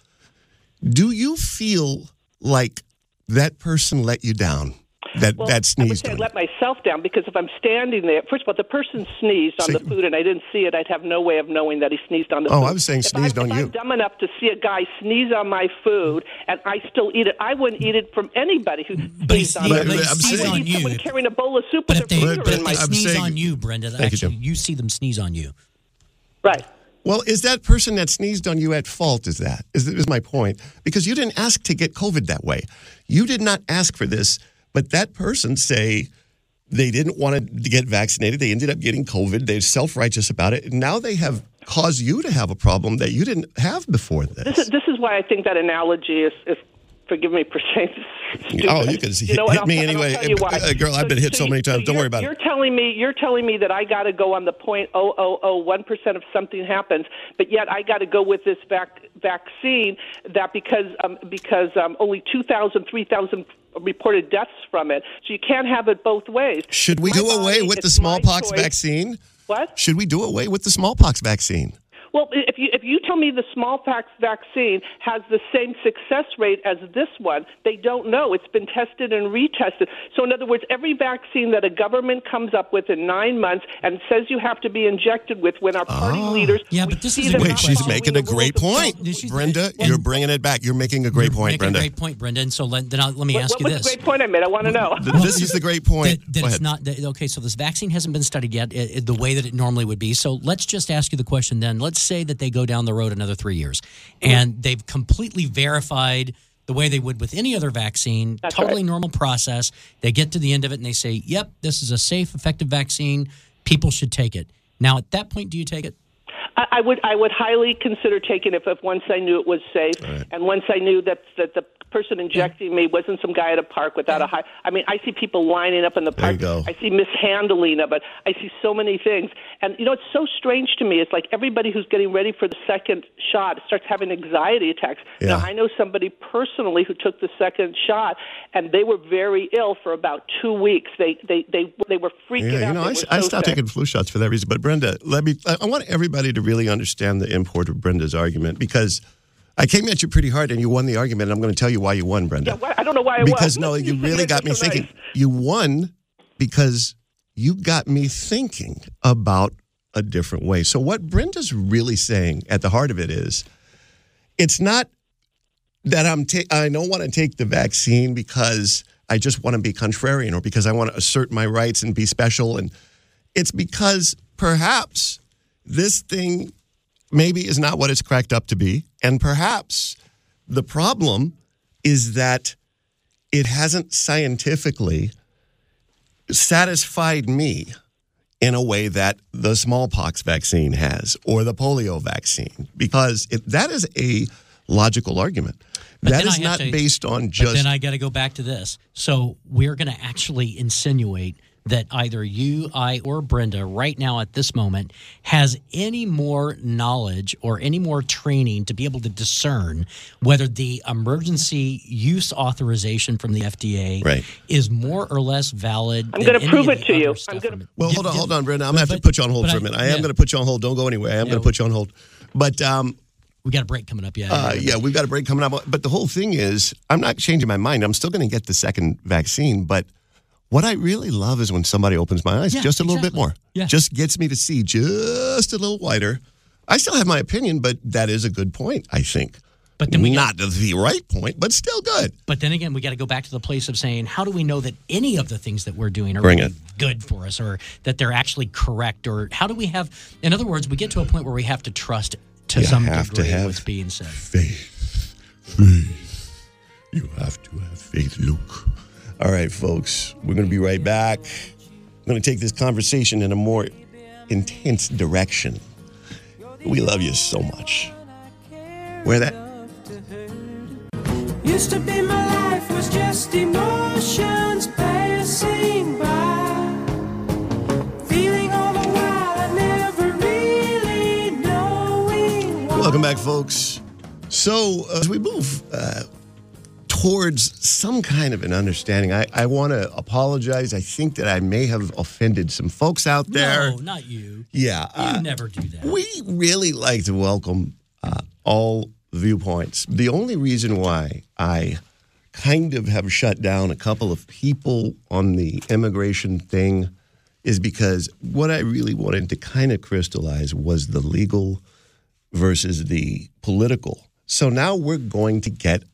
do you feel like that person let you down? That Well, that I would sneezed say I let myself down because if I'm standing there, first of all, the person sneezed on See- the food and I didn't see it. I'd have no way of knowing that he sneezed on the Oh, food. I was saying if sneezed I'm, on if you. I'm dumb enough to see a guy sneeze on my food and I still eat it, I wouldn't eat it from anybody who But sneezed on sneezed- it. but he I'm sneezed saying- I on would eat someone you. carrying a bowl of soup But with if their they, finger but in if my they I'm sneeze saying- on you, Brenda, Thank you, Jim. you see them sneeze on you. Right. Well, is that person that sneezed on you at fault? Is that is, is my point? Because you didn't ask to get COVID that way. You did not ask for this, but that person say they didn't want to get vaccinated. They ended up getting COVID. They're self righteous about it, and now they have caused you to have a problem that you didn't have before This this. is, this is why I think that analogy is, is forgive me for saying this. is Oh, you can hit- know, and hit me I'll anyway. you. Uh, girl, I've been hit so many times. Don't you're- worry about it. You're telling me you're telling me that I got to go on the point oh oh oh one percent of something happens, but yet I got to go with this vac- vaccine that because um, because um, only 2,000, 3,000 reported deaths from it. So you can't have it both ways. Should we My do away with the smallpox vaccine? What? Should we do away with the smallpox vaccine? Well, if you if you tell me the smallpox vaccine has the same success rate as this one, they don't know. It's been tested and retested. So, in other words, every vaccine that a government comes up with in nine months and says you have to be injected with, when our party oh. leaders, Yeah, but this is a them great Wait, she's making a great the rules of point. Brenda, and- you're bringing it back. You're making a great point, Making Brenda. a great point, Brenda. And so let, then I'll, let me What, ask what you was this. the great point I made? I want to know. Th- This is the great point. that, that Go it's ahead. not that, okay so this vaccine hasn't been studied yet i i- the way that it normally would be so let's just ask you the question then let's say that they go down the road another three years. And they've completely verified the way they would with any other vaccine. That's totally right. normal process. They get to the end of it and they say yep this is a safe effective vaccine. People should take it. Now at that point do you take it I, I would I would highly consider taking it if once I knew it was safe and once I knew that that the person injecting me wasn't some guy at a park without a high. I mean, I see people lining up in the There you park. go. I see mishandling of it. I see so many things, and you know it's so strange to me. It's like everybody who's getting ready for the second shot starts having anxiety attacks. Yeah. Now I know somebody personally who took the second shot, and they were very ill for about two weeks. They they they they were freaking Yeah, out. you know, I, I so stopped sick. taking flu shots for that reason. But Brenda, let me. I I want everybody to really understand the import of Brenda's argument because I came at you pretty hard and you won the argument. And I'm going to tell you why you won, Brenda. Yeah, why- I don't know why I because was. no, you really got me thinking. nice. You won because you got me thinking about a different way. So what Brenda's really saying at the heart of it is, it's not that I'm ta- I don't want to take the vaccine because I just want to be contrarian or because I want to assert my rights and be special. And it's because perhaps this thing maybe is not what it's cracked up to be. And perhaps the problem is that it hasn't scientifically satisfied me in a way that the smallpox vaccine has or the polio vaccine because it, that is a logical argument. But that is not to- based on just then I got to go back to this. So we're going to actually insinuate that either you, I, or Brenda, right now at this moment, has any more knowledge or any more training to be able to discern whether the emergency use authorization from the FDA Right. is more or less valid. I'm going to prove it to you. I'm going from to. it. Well, Give- hold on, hold on, Brenda. I'm gonna have to put you on hold for a I- minute. I am yeah. gonna put you on hold. Don't go anywhere. I am Yeah, gonna put you on hold. But um, We got a break coming up. Yeah. uh, yeah, we've got a break coming up. But the whole thing is, I'm not changing my mind. I'm still going to get the second vaccine. But what I really love is when somebody opens my eyes Yeah, just a little bit more. Yeah. Just gets me to see just a little wider. I still have my opinion, but that is a good point, I think. But then we not the right point, but still good. But then again, we got to go back to the place of saying, how do we know that any of the things that we're doing are really good for us, or that they're actually correct, or how do we have? In other words, we get to a point where we have to trust to You some to degree have what's being said. Faith. Faith. You have to have faith, Luke. All right, folks, we're going to be right back. I'm going to take this conversation in a more intense direction. We love you so much. Where that? Used to be my life was just emotions passing by. Feeling all the while I never really knowing why. Welcome back, folks. So, uh, as we move uh, towards some kind of an understanding, I, I want to apologize. I think that I may have offended some folks out there. No, not you. Yeah. You uh, never do that. We really like to welcome uh, all viewpoints. The only reason why I kind of have shut down a couple of people on the immigration thing is because what I really wanted to kind of crystallize was the legal versus the political. So now we're going to get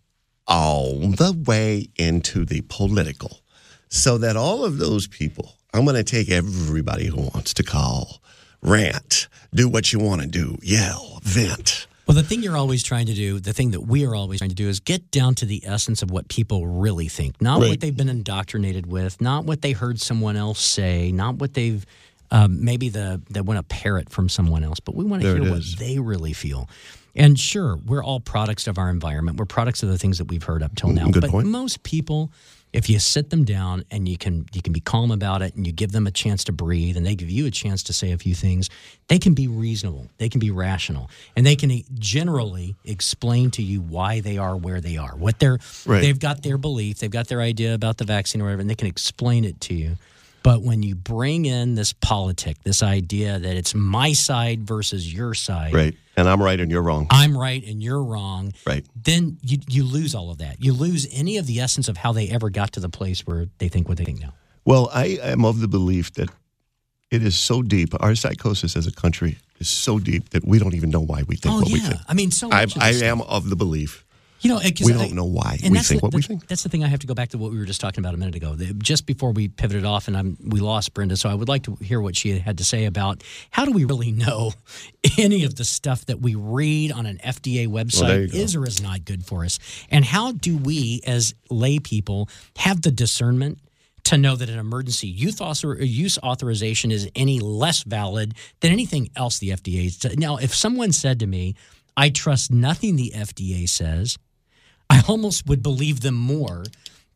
all the way into the political so that all of those people, I'm going to take everybody who wants to call, rant, do what you want to do, yell, vent. Well, the thing you're always trying to do, the thing that we are always trying to do, is get down to the essence of what people really think, not Right. what they've been indoctrinated with, not what they heard someone else say, not what they've um, maybe the they want to parrot from someone else, but we want to hear what they really feel. And sure, we're all products of our environment. We're products of the things that we've heard up till now. Mm, Good but point. most people, if you sit them down and you can you can be calm about it and you give them a chance to breathe and they give you a chance to say a few things, they can be reasonable, they can be rational, and they can generally explain to you why they are where they are. What they're Right. they've got their belief, they've got their idea about the vaccine or whatever, and they can explain it to you. But when you bring in this politic, this idea that it's my side versus your side, Right. And I'm right and you're wrong. I'm right and you're wrong, Right. then you, you lose all of that. You lose any of the essence of how they ever got to the place where they think what they think now. Well, I am of the belief that it is so deep. Our psychosis as a country is so deep that we don't even know why we think oh what we yeah, think. I mean, so I, I am of the belief. You know, We don't know why we think the, what we think. That's the thing. I have to go back to what we were just talking about a minute ago. Just before we pivoted off, and I'm we lost Brenda, so I would like to hear what she had to say about how do we really know any of the stuff that we read on an FDA website go. is or is not good for us, and how do we as lay people have the discernment? To know that an emergency youth author, use authorization is any less valid than anything else the FDA. Now, if someone said to me, "I trust nothing the FDA says," I almost would believe them more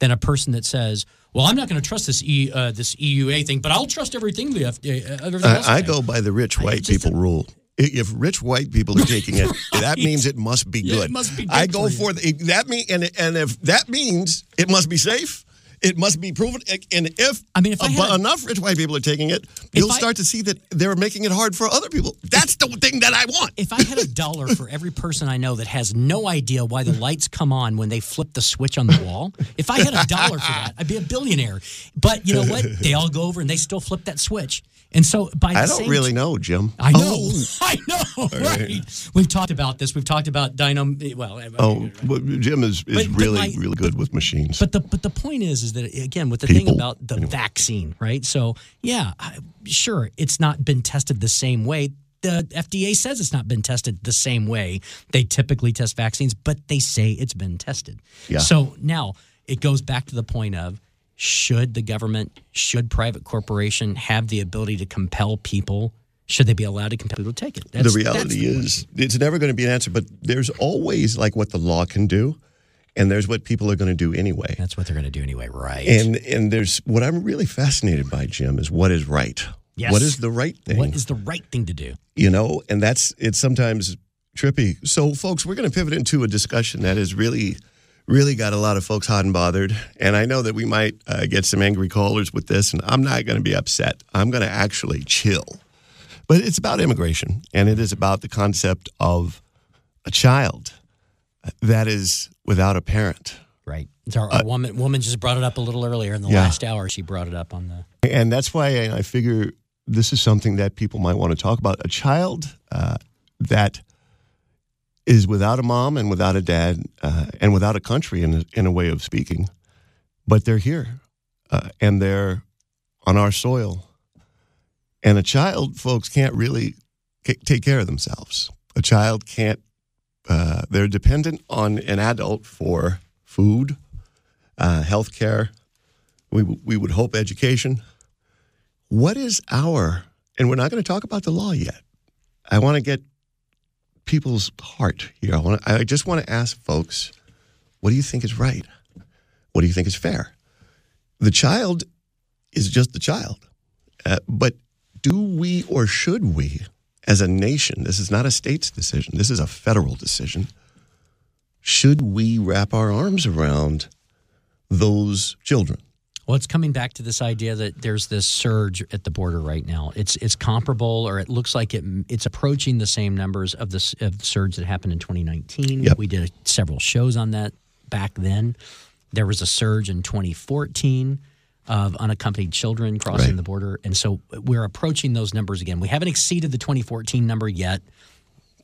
than a person that says, "Well, I'm not going to trust this e, uh, this EUA thing, but I'll trust everything the FDA." Uh, everything else I, go by the rich white people rule. If rich white people are taking it, that means it must be Yeah, good. it must be good I go for for the, that mean, and and if that means it must be safe, it must be proven. And if I mean, if I had enough rich white people are taking it, you'll I- start to see that they're making it hard for other people. That's the thing that I want. If I had a dollar for every person I know that has no idea why the lights come on when they flip the switch on the wall, if I had a dollar for that, I'd be a billionaire. But you know what? They all go over and they still flip that switch. And so by the I don't really know, Jim. I know. Oh, I know. Right. We've talked about this. We've talked about dynamo. Eh, well, oh, but Jim is, is but really my- really good with machines. But the but the point is is that again with the thing about the vaccine, right? So yeah, sure, it's not been tested the same way. The FDA says it's not been tested the same way they typically test vaccines, but they say it's been tested. Yeah. So now it goes back to the point of should the government, should private corporation have the ability to compel people? Should they be allowed to compel people to take it? That's- the reality the is it's never going to be an answer, but there's always like what the law can do, and there's what people are going to do anyway. That's what they're going to do anyway, right? And and there's what I'm really fascinated by, Jim, is what is right. Yes. What is the right thing? what is the right thing to do? you know, and that's it's sometimes trippy. So, folks, we're going to pivot into a discussion that has really, really got a lot of folks hot and bothered. And I know that we might uh, get some angry callers with this, and I'm not going to be upset. I'm going to actually chill. But it's about immigration, and it is about the concept of a child that is without a parent. Right. It's our, our woman woman just brought it up a little earlier in the Uh, Yeah. last hour. She brought it up on the And that's why I, I figure this is something that people might want to talk about. A child uh, that is without a mom and without a dad uh, and without a country, in a, in a way of speaking, but they're here uh, and they're on our soil. And a child, folks, can't really take care of themselves. A child can't, uh, they're dependent on an adult for food, uh, health care, we, we would hope education. What is our, and we're not going to talk about the law yet. I want to get people's heart here. I, want to, I just want to ask folks, what do you think is right? What do you think is fair? The child is just the child. Uh, but do we or should we, as a nation, this is not a state's decision, this is a federal decision, should we wrap our arms around those children? Well, it's coming back to this idea that there's this surge at the border right now. It's it's comparable, or it looks like it it's approaching the same numbers of the of the surge that happened in 2019. Yep. We did several shows on that back then. There was a surge in 2014 of unaccompanied children crossing Right. the border, and so we're approaching those numbers again. We haven't exceeded the 2014 number yet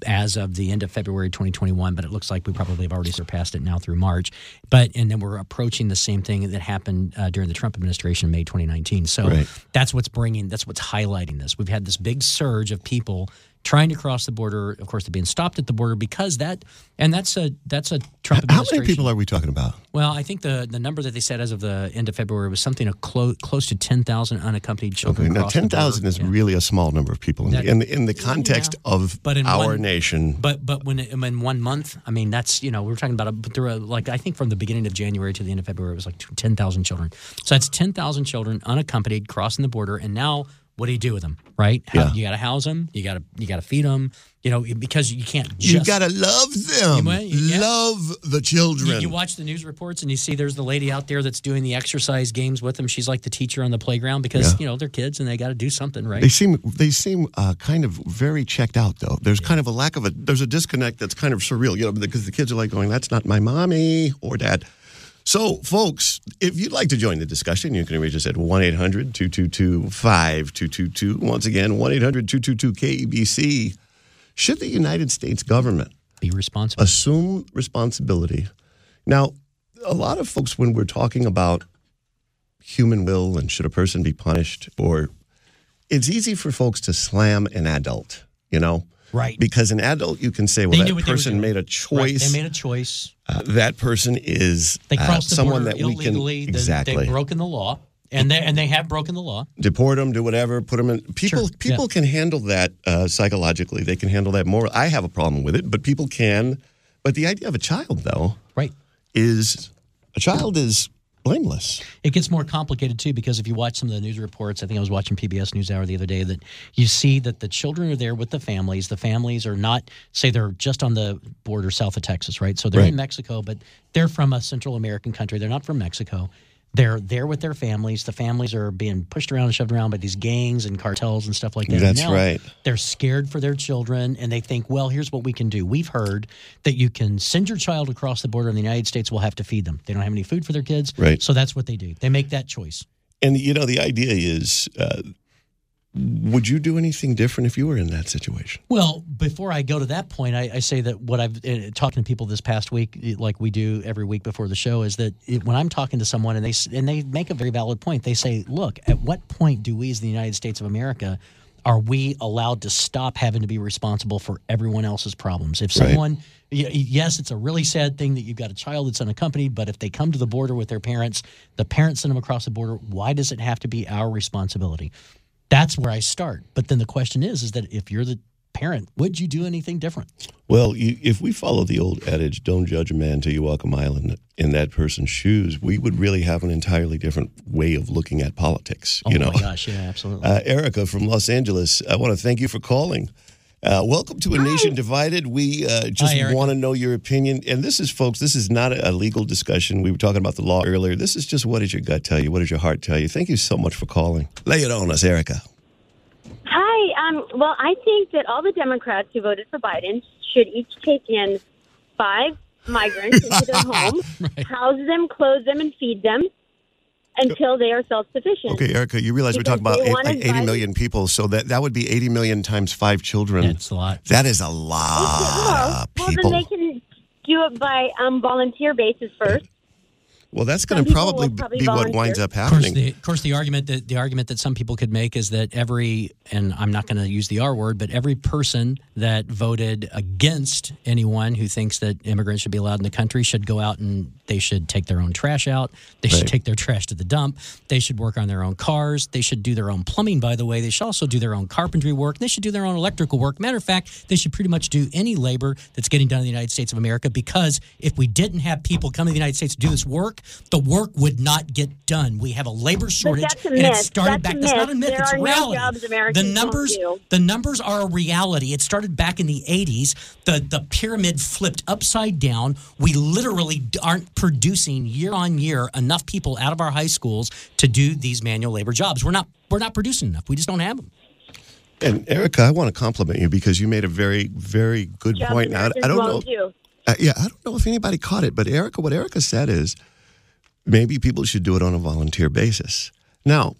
as of the end of February 2021, but it looks like we probably have already surpassed it now through March. But and then we're approaching the same thing that happened uh, during the Trump administration in May 2019. So Right. that's what's bringing, that's what's highlighting this. We've had this big surge of people trying to cross the border. Of course, they're being stopped at the border because that, and that's a that's a Trump How many people are we talking about? Well, I think the the number that they said as of the end of February was something a clo- close to 10,000 unaccompanied children. Okay, now ten thousand is Yeah. really a small number of people in, That- the, in, the, in the context of But in our one- nation. But but when in one month, I mean that's you know we're talking about a, but there were like I think from the beginning of January to the end of February it was like ten thousand children. So that's ten thousand children unaccompanied crossing the border, and now what do you do with them? Right? How- Yeah. You got to house them. You got to you got to feed them. You know because you can't. You gotta love them. You- yeah. Love the children. You, you watch the news reports and you see there's the lady out there that's doing the exercise games with them. She's like the teacher on the playground because Yeah. you know they're kids and they got to do something, right? They seem they seem uh, kind of very checked out though. There's kind of a lack of a there's a disconnect that's kind of surreal, you know, because the kids are like going, "That's not my mommy or dad." So, folks, if you'd like to join the discussion, you can reach us at 1 800 222 5222. Once again, 1 800 222 KABC. Should the United States government Be responsible. assume responsibility. Now, a lot of folks, when we're talking about human will and should a person be punished, or it's easy for folks to slam an adult, you know? Right. Because an adult, you can say, well, They that person made a Right, choice. They made a choice. uh, that person is They uh, the someone that we can illegally. exactly They've broken the law, and they and they have broken the law. deport them, do whatever, put them in. People Sure, people can handle that uh, psychologically. They can handle that more. I have a problem with it, but people can. But the idea of a child, though, Right. is a child is blameless. It gets more complicated too because if you watch some of the news reports, I think I was watching PBS NewsHour the other day that you see that the children are there with the families. The families are not, say, they're just on the border south of Texas, right? So they're Right. in Mexico, but they're from a Central American country. They're not from Mexico. They're there with their families. The families are being pushed around and shoved around by these gangs and cartels and stuff like that. That's Now, right. They're scared for their children and they think, well, here's what we can do. We've heard that you can send your child across the border and the United States will have to feed them. They don't have any food for their kids. Right. So that's what they do. They make that choice. And you know, the idea is uh, would you do anything different if you were in that situation? Well, before I go to that point, I, I say that what I've uh, talking to people this past week, like we do every week before the show, is that it, when I'm talking to someone and they and they make a very valid point, they say, "Look, at what point do we, as the United States of America, are we allowed to stop having to be responsible for everyone else's problems? If Right. someone, y- yes, it's a really sad thing that you've got a child that's unaccompanied, but if they come to the border with their parents, the parents send them across the border. Why does it have to be our responsibility? That's where I start. But then the question is, is that if you're the parent, would you do anything different? Well, you, if we follow the old adage, don't judge a man till you walk a mile in, in that person's shoes, we would really have an entirely different way of looking at politics. Oh you know, my gosh, yeah, absolutely. Uh, Erica from Los Angeles, I want to thank you for calling. Uh, welcome to A Nation Divided. We uh, just want to know your opinion. And this is, folks, this is not a, a legal discussion. We were talking about the law earlier. This is just what does your gut tell you? What does your heart tell you? Thank you so much for calling. Lay it on us, Erica. Hi. Um, well, I think that all the Democrats who voted for Biden should each take in five migrants into their home, house them, clothe them, and feed them until they are self-sufficient. Okay, Erica, you realize we're talking about they eight, like 80 buy- million people. So that, that would be 80 million times five children. That's a lot. That is a lot of well, people. then they can do it by um, volunteer basis first. Well, that's going to probably probably be what winds up Of course, happening. the, of course, the argument that the argument that some people could make is that every, and I'm not going to use the R word, but every person that voted against anyone who thinks that immigrants should be allowed in the country should go out and they should take their own trash out. They should take their trash to the dump. They should work on their own cars. They should do their own plumbing. By the way, they should also do their own carpentry work. They should do their own electrical work. Matter of fact, they should pretty much do any labor that's getting done in the United States of America because if we didn't have people come to the United States to do this work, the work would not get done. We have a labor shortage, that's a and it myth. started That's back. a That's not a myth. myth. There it's are no reality. jobs Americans the numbers, do. the numbers are a reality. It started back in the '80s. The the pyramid flipped upside down. We literally aren't producing year on year enough people out of our high schools to do these manual labor jobs. We're not we're not producing enough. We just don't have them. And Erica, I want to compliment you because you made a very, very good Jobs point. I, I don't know. won't. Uh, yeah, I don't know if anybody caught it, but Erica, what Erica said is maybe people should do it on a volunteer basis. Now,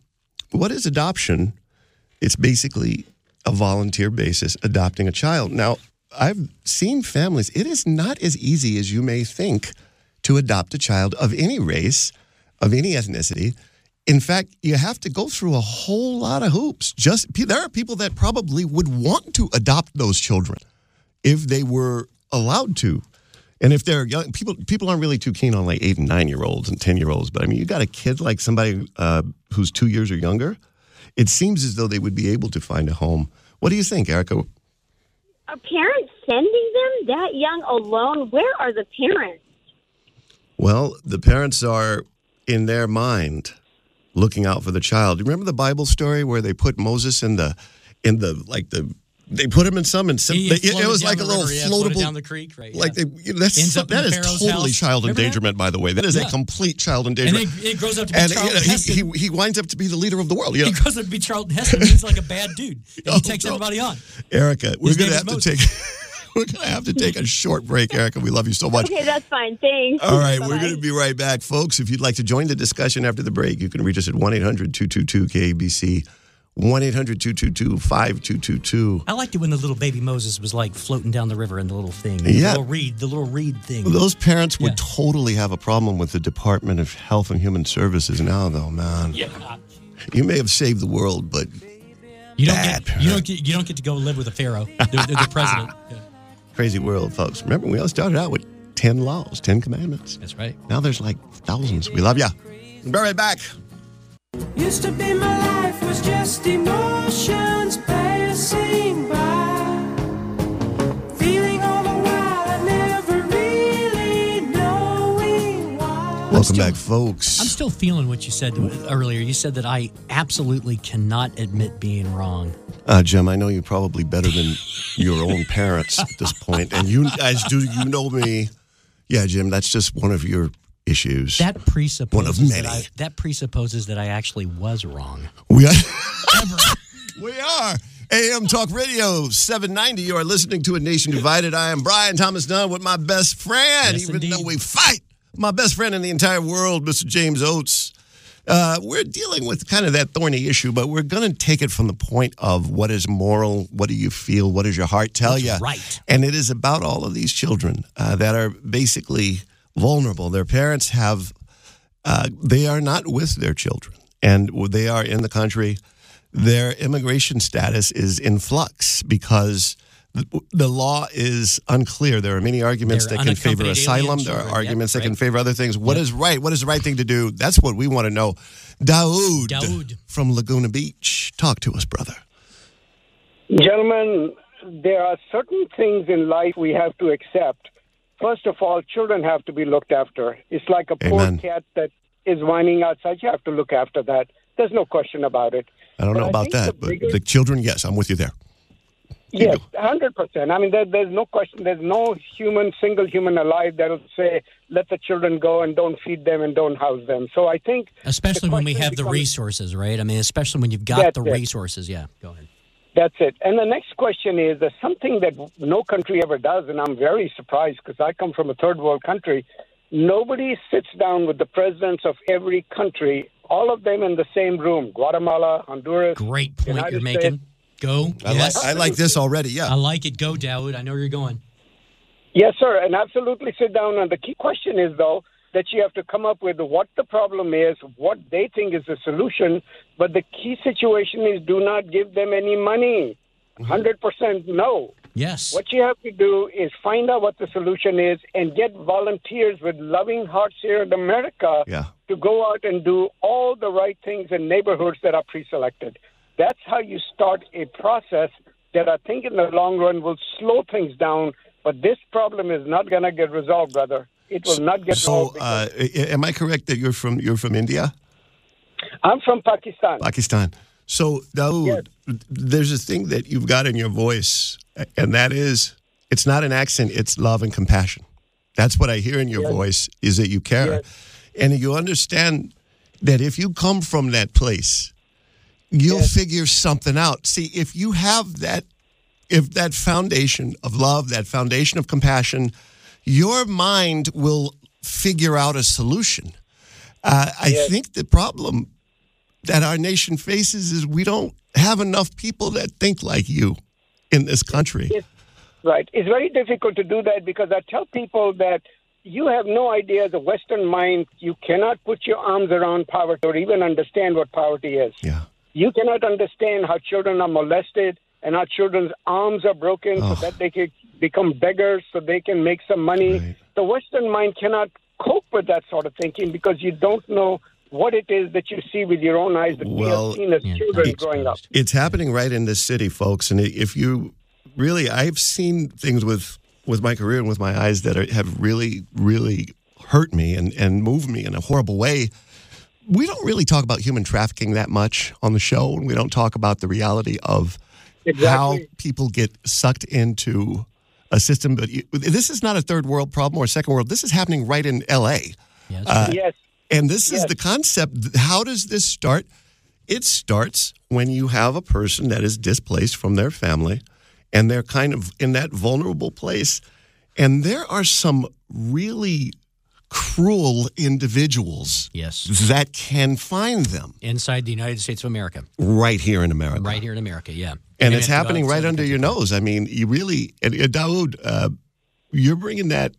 what is adoption? It's basically a volunteer basis adopting a child. Now, I've seen families, it is not as easy as you may think to adopt a child of any race, of any ethnicity. In fact, you have to go through a whole lot of hoops. Just there are people that probably would want to adopt those children if they were allowed to. And if they're young, people people aren't really too keen on like eight and nine year olds and ten year olds. But I mean, you got a kid like somebody uh, who's two years or younger. It seems as though they would be able to find a home. What do you think, Erica? Are parents sending them that young alone? Where are the parents? Well, the parents are in their mind looking out for the child. You remember the Bible story where they put Moses in the in the like the they put him in some and some, He it, was like a little river, yeah, floatable down the creek, right? Like yeah. they, you know, that's Ends up in that is totally house. child Remember that? endangerment. By the way, that is a complete child endangerment. then it grows up to be and Charlton you know, Heston. he, he, he winds up to be the leader of the world. You know? he grows up to be Charlton Heston. He's like a bad dude. And Oh, he takes oh, no. everybody on. Erica, we're gonna have is to take we're gonna have to take a short break, Erica. We love you so much. Okay, that's fine. Thanks. All right, we're going to be right back, folks. If you'd like to join the discussion after the break, you can reach us at 1 800 222 KABC, 1 800 222 5222. I liked it when the little baby Moses was like floating down the river in the little thing. Yeah. The little reed, the little reed thing. Those parents would Yeah. totally have a problem with the Department of Health and Human Services now, though, man. yeah. You may have saved the world, but You don't Bad get you don't get you don't get to go live with a pharaoh, the, the, the president. Yeah, crazy world, folks. Remember, we all started out with 10 laws, 10 commandments. that's right. Now there's like thousands. We love ya. We'll be right back. Used to be my life was just emotions passing by. Welcome still- back, folks. I'm still feeling what you said earlier. You said that I absolutely cannot admit being wrong. Uh, Jim, I know you're probably better than your own parents at this point, and you guys do. You know me. Yeah, Jim, that's just one of your issues. That presupposes One of many. That, I, that presupposes that I actually was wrong. we are. we are. AM Talk Radio 790. You are listening to A Nation Divided. I am Brian Thomas Dunn with my best friend, Yes, even indeed. though we fight. My best friend in the entire world, Mr. James Oates. Uh, we're dealing with kind of that thorny issue, but we're going to take it from the point of what is moral, what do you feel, what does your heart tell you? right. And it is about all of these children uh, that are basically vulnerable. Their parents have, uh, they are not with their children, and they are in the country. Their immigration status is in flux because the, the law is unclear. There are many arguments They're that can favor asylum. alien There are children. arguments Yep, that can favor other things. What is right? What is the right thing to do? That's what we want to know. Daoud, Daoud. from Laguna Beach, talk to us, brother. Gentlemen, there are certain things in life we have to accept. First of all, children have to be looked after. It's like a Amen. poor cat that is whining outside. You have to look after that. There's no question about it. I don't But know I about that, the but bigger- the children, yes, I'm with you there. Yes, hundred percent. I mean, there, there's no question. There's no human, single human alive that'll say, "Let the children go and don't feed them and don't house them." So I think, Especially when we have the resources, right? I mean, especially when you've got the it. resources. Yeah, go ahead. That's it. And the next question is there's something that no country ever does, and I'm very surprised because I come from a third world country. Nobody sits down with the presidents of every country, all of them in the same room Guatemala, Honduras. Great point United you're States. Making. Go. I, yes. like, I like this already, yeah. I like it. Go, Daoud. I know where you're going. Yes, sir, and absolutely sit down. And the key question is, though, that you have to come up with what the problem is, what they think is the solution. But the key situation is do not give them any money. Mm-hmm. 100% no. Yes. What you have to do is find out what the solution is and get volunteers with loving hearts here in America Yeah. to go out and do all the right things in neighborhoods that are pre selected. That's how you start a process that I think in the long run will slow things down. But this problem is not going to get resolved, brother. It will not get So, resolved. uh, am I correct that you're from you're from India, I'm from Pakistan. Pakistan? So, Daoud, there's a thing that you've got in your voice, and that is it's not an accent; it's love and compassion. That's what I hear in your voice is that you care, and you understand that if you come from that place, you'll figure something out. See, if you have that, if that foundation of love, that foundation of compassion, your mind will figure out a solution. Uh, I think the problem that our nation faces is we don't have enough people that think like you in this country. Right. It's very difficult to do that because I tell people that you have no idea the Western mind. You cannot put your arms around poverty or even understand what poverty is. Yeah. You cannot understand how children are molested and how children's arms are broken Oh. so that they can become beggars so they can make some money. The Western mind cannot cope with that sort of thinking because you don't know what it is that you see with your own eyes that we Well, have seen as children growing up. It's happening right in this city, folks. And if you really, I've seen things with with my career and with my eyes that are, have really, really hurt me and and moved me in a horrible way. We don't really talk about human trafficking that much on the show, and we don't talk about the reality of how people get sucked into a system. But you, this is not a third world problem or a second world. This is happening right in L.A. Uh, yes. And this is the concept. How does this start? It starts when you have a person that is displaced from their family and they're kind of in that vulnerable place. And there are some really cruel individuals Yes. that can find them Inside the United States of America. right here in America. Right here in America, yeah. And You're it's gonna have to go happening right under your nose. I mean, you really, and, and Daoud, uh, you're bringing that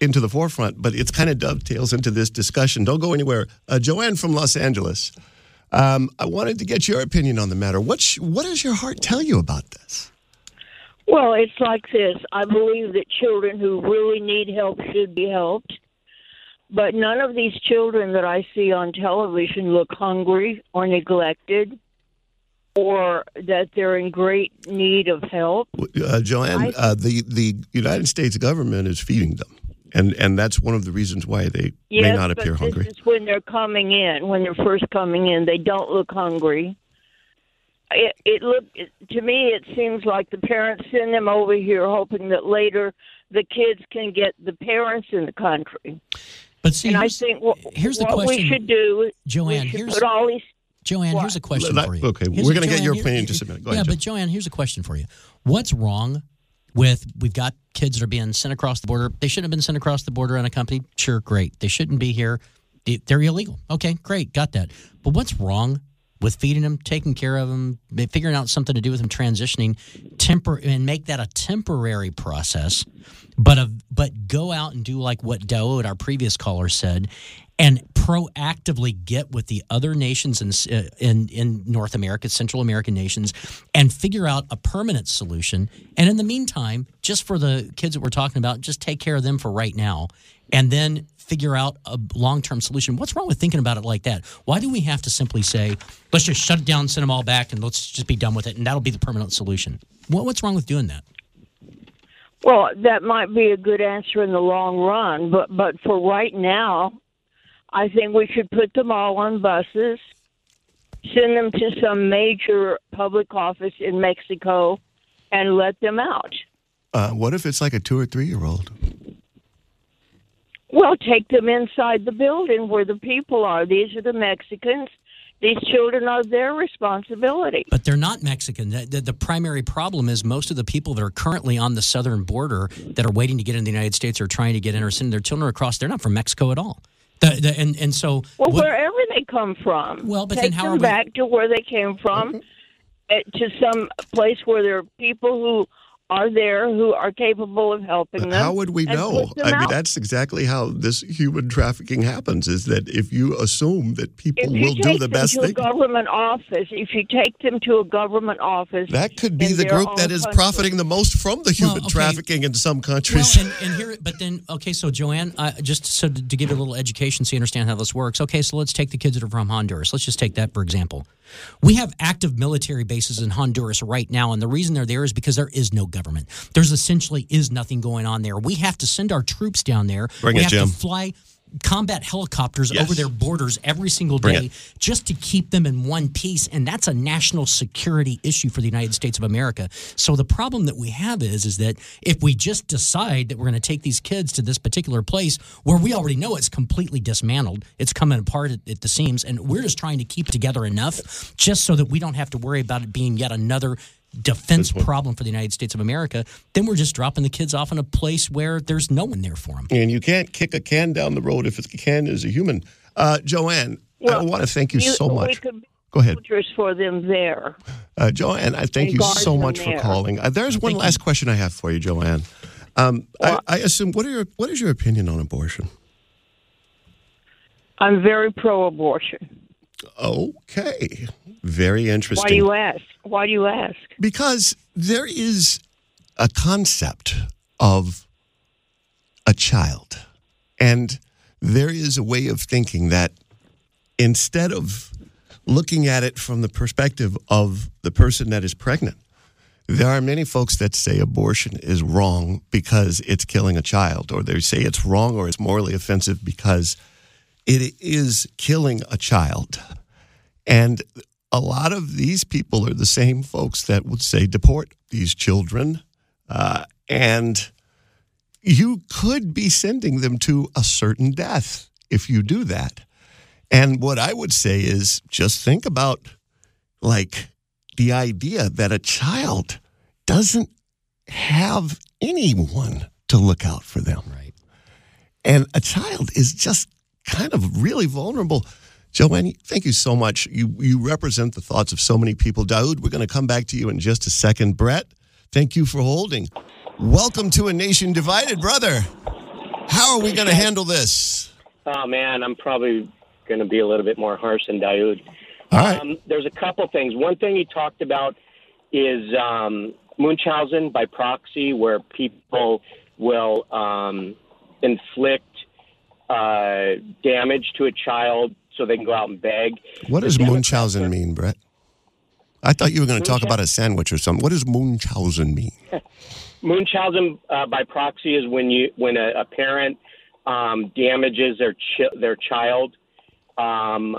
into the forefront, but it's kind of dovetails into this discussion. Don't go anywhere. Uh, Joanne from Los Angeles, um, I wanted to get your opinion on the matter. What, sh- what does your heart tell you about this? Well, it's like this. I believe that children who really need help should be helped. But none of these children that I see on television look hungry or neglected or that they're in great need of help. Uh, Joanne, uh, the, the United States government is feeding them. And, and that's one of the reasons why they may Yes, not but appear this hungry. is when they're coming in. When they're first coming in, they don't look hungry. It, it look to me. It seems like the parents send them over here, hoping that later the kids can get the parents in the country. But see, and I think what, here's the what we should do, Joanne, we should here's- put all these. Joanne, What? here's a question Let- for you. okay, Here's we're gonna get Joanne, your here- opinion in just a minute. Go yeah, ahead, but Joanne, here's a question for you. What's wrong with we've got kids that are being sent across the border? They shouldn't have been sent across the border unaccompanied. Sure, great. They shouldn't be here. They're illegal. Okay, great, got that. But what's wrong with feeding them, taking care of them, figuring out something to do with them transitioning, temper and make that a temporary process, but a, but go out and do like what Daoud, our previous caller, said, and proactively get with the other nations in, uh, in in North America, Central American nations, and figure out a permanent solution. And in the meantime, just for the kids that we're talking about, just take care of them for right now, and then figure out a long term solution. What's wrong with thinking about it like that? Why do we have to simply say, let's just shut it down, send them all back, and let's just be done with it, and that'll be the permanent solution? What, what's wrong with doing that? Well, that might be a good answer in the long run, but but for right now, I think we should put them all on buses, send them to some major public office in Mexico, and let them out. Uh, what if it's like a two or three year old? Well, take them inside the building where the people are. These are the Mexicans. These children are their responsibility. But they're not Mexican. The, the, the primary problem is most of the people that are currently on the southern border that are waiting to get in the United States or trying to get in or sending their children across, they're not from Mexico at all. The, and, and so. Well, what- wherever they come from. Well, but then how are we- back to where they came from, eh, to some place where there are people who are there who are capable of helping them. How would we know? put them I mean, out. that's exactly how this human trafficking happens. Is that if you assume that people if you will do take the them best to a government office, if you take them to a government office, That could be the group own that is country- profiting the most from the human okay. trafficking in some countries. Well, and, and here, but then, okay, so Joanne, uh, just so to, to give you a little education so you understand how this works. Okay, so let's take the kids that are from Honduras. Let's just take that for example. We have active military bases in Honduras right now, and the reason they're there is because there is no government. There's essentially is nothing going on there. We have to send our troops down there. Bring we it, have Jim. to fly combat helicopters Yes. over their borders every single day just to keep them in one piece and that's a national security issue for the United States of America. So the problem that we have is is that if we just decide that we're going to take these kids to this particular place where we already know it's completely dismantled, it's coming apart at, at the seams and we're just trying to keep it together enough just so that we don't have to worry about it being yet another defense problem for the United States of America, then we're just dropping the kids off in a place where there's no one there for them. and you can't kick a can down the road if it's a can is a human. Uh, Joanne, I want to thank you, so we much. could be Go ahead. soldiers for them there. Uh, Joanne, I thank you so much for there. calling. Uh, there's one last question I have for you, Joanne. Um, I, I assume what are your what is your opinion on abortion? I'm very pro-abortion. Okay, very interesting. Why do you ask? Why do you ask? Because there is a concept of a child, and there is a way of thinking that instead of looking at it from the perspective of the person that is pregnant, there are many folks that say abortion is wrong because it's killing a child, or they say it's wrong or it's morally offensive because it is killing a child. And a lot of these people are the same folks that would say deport these children. Uh, and you could be sending them to a certain death if you do that. And what I would say is just think about like the idea that a child doesn't have anyone to look out for them. Right. And a child is just kind of really vulnerable. Joanne, thank you so much. You you represent the thoughts of so many people. Daoud, we're going to come back to you in just a second. Brett, thank you for holding. Welcome to a nation divided, brother. How are we going to handle this? Oh man, I'm probably going to be a little bit more harsh than Daoud. All right. Um, there's a couple things. One thing he talked about is um, Munchausen by proxy, where people will um, inflict uh, damage to a child so they can go out and beg. What does Munchausen mean, Brett? I thought you were going to talk about a sandwich or something. What does Munchausen mean? Munchausen uh, by proxy is when you when a, a parent um, damages their chi- their child um,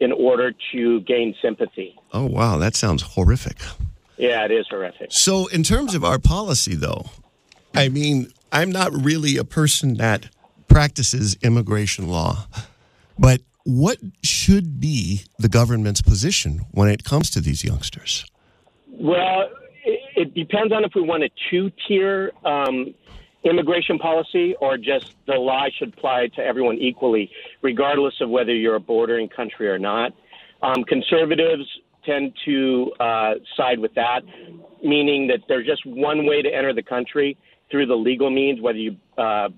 in order to gain sympathy. Oh, wow. That sounds horrific. Yeah, it is horrific. So, in terms of our policy, though, I mean, I'm not really a person that practices immigration law, but what should be the government's position when it comes to these youngsters? Well, it, depends on if we want a two tier um, immigration policy or just the law should apply to everyone equally, regardless of whether you're a bordering country or not. Um, conservatives tend to uh, side with that, meaning that there's just one way to enter the country through the legal means, whether you uh,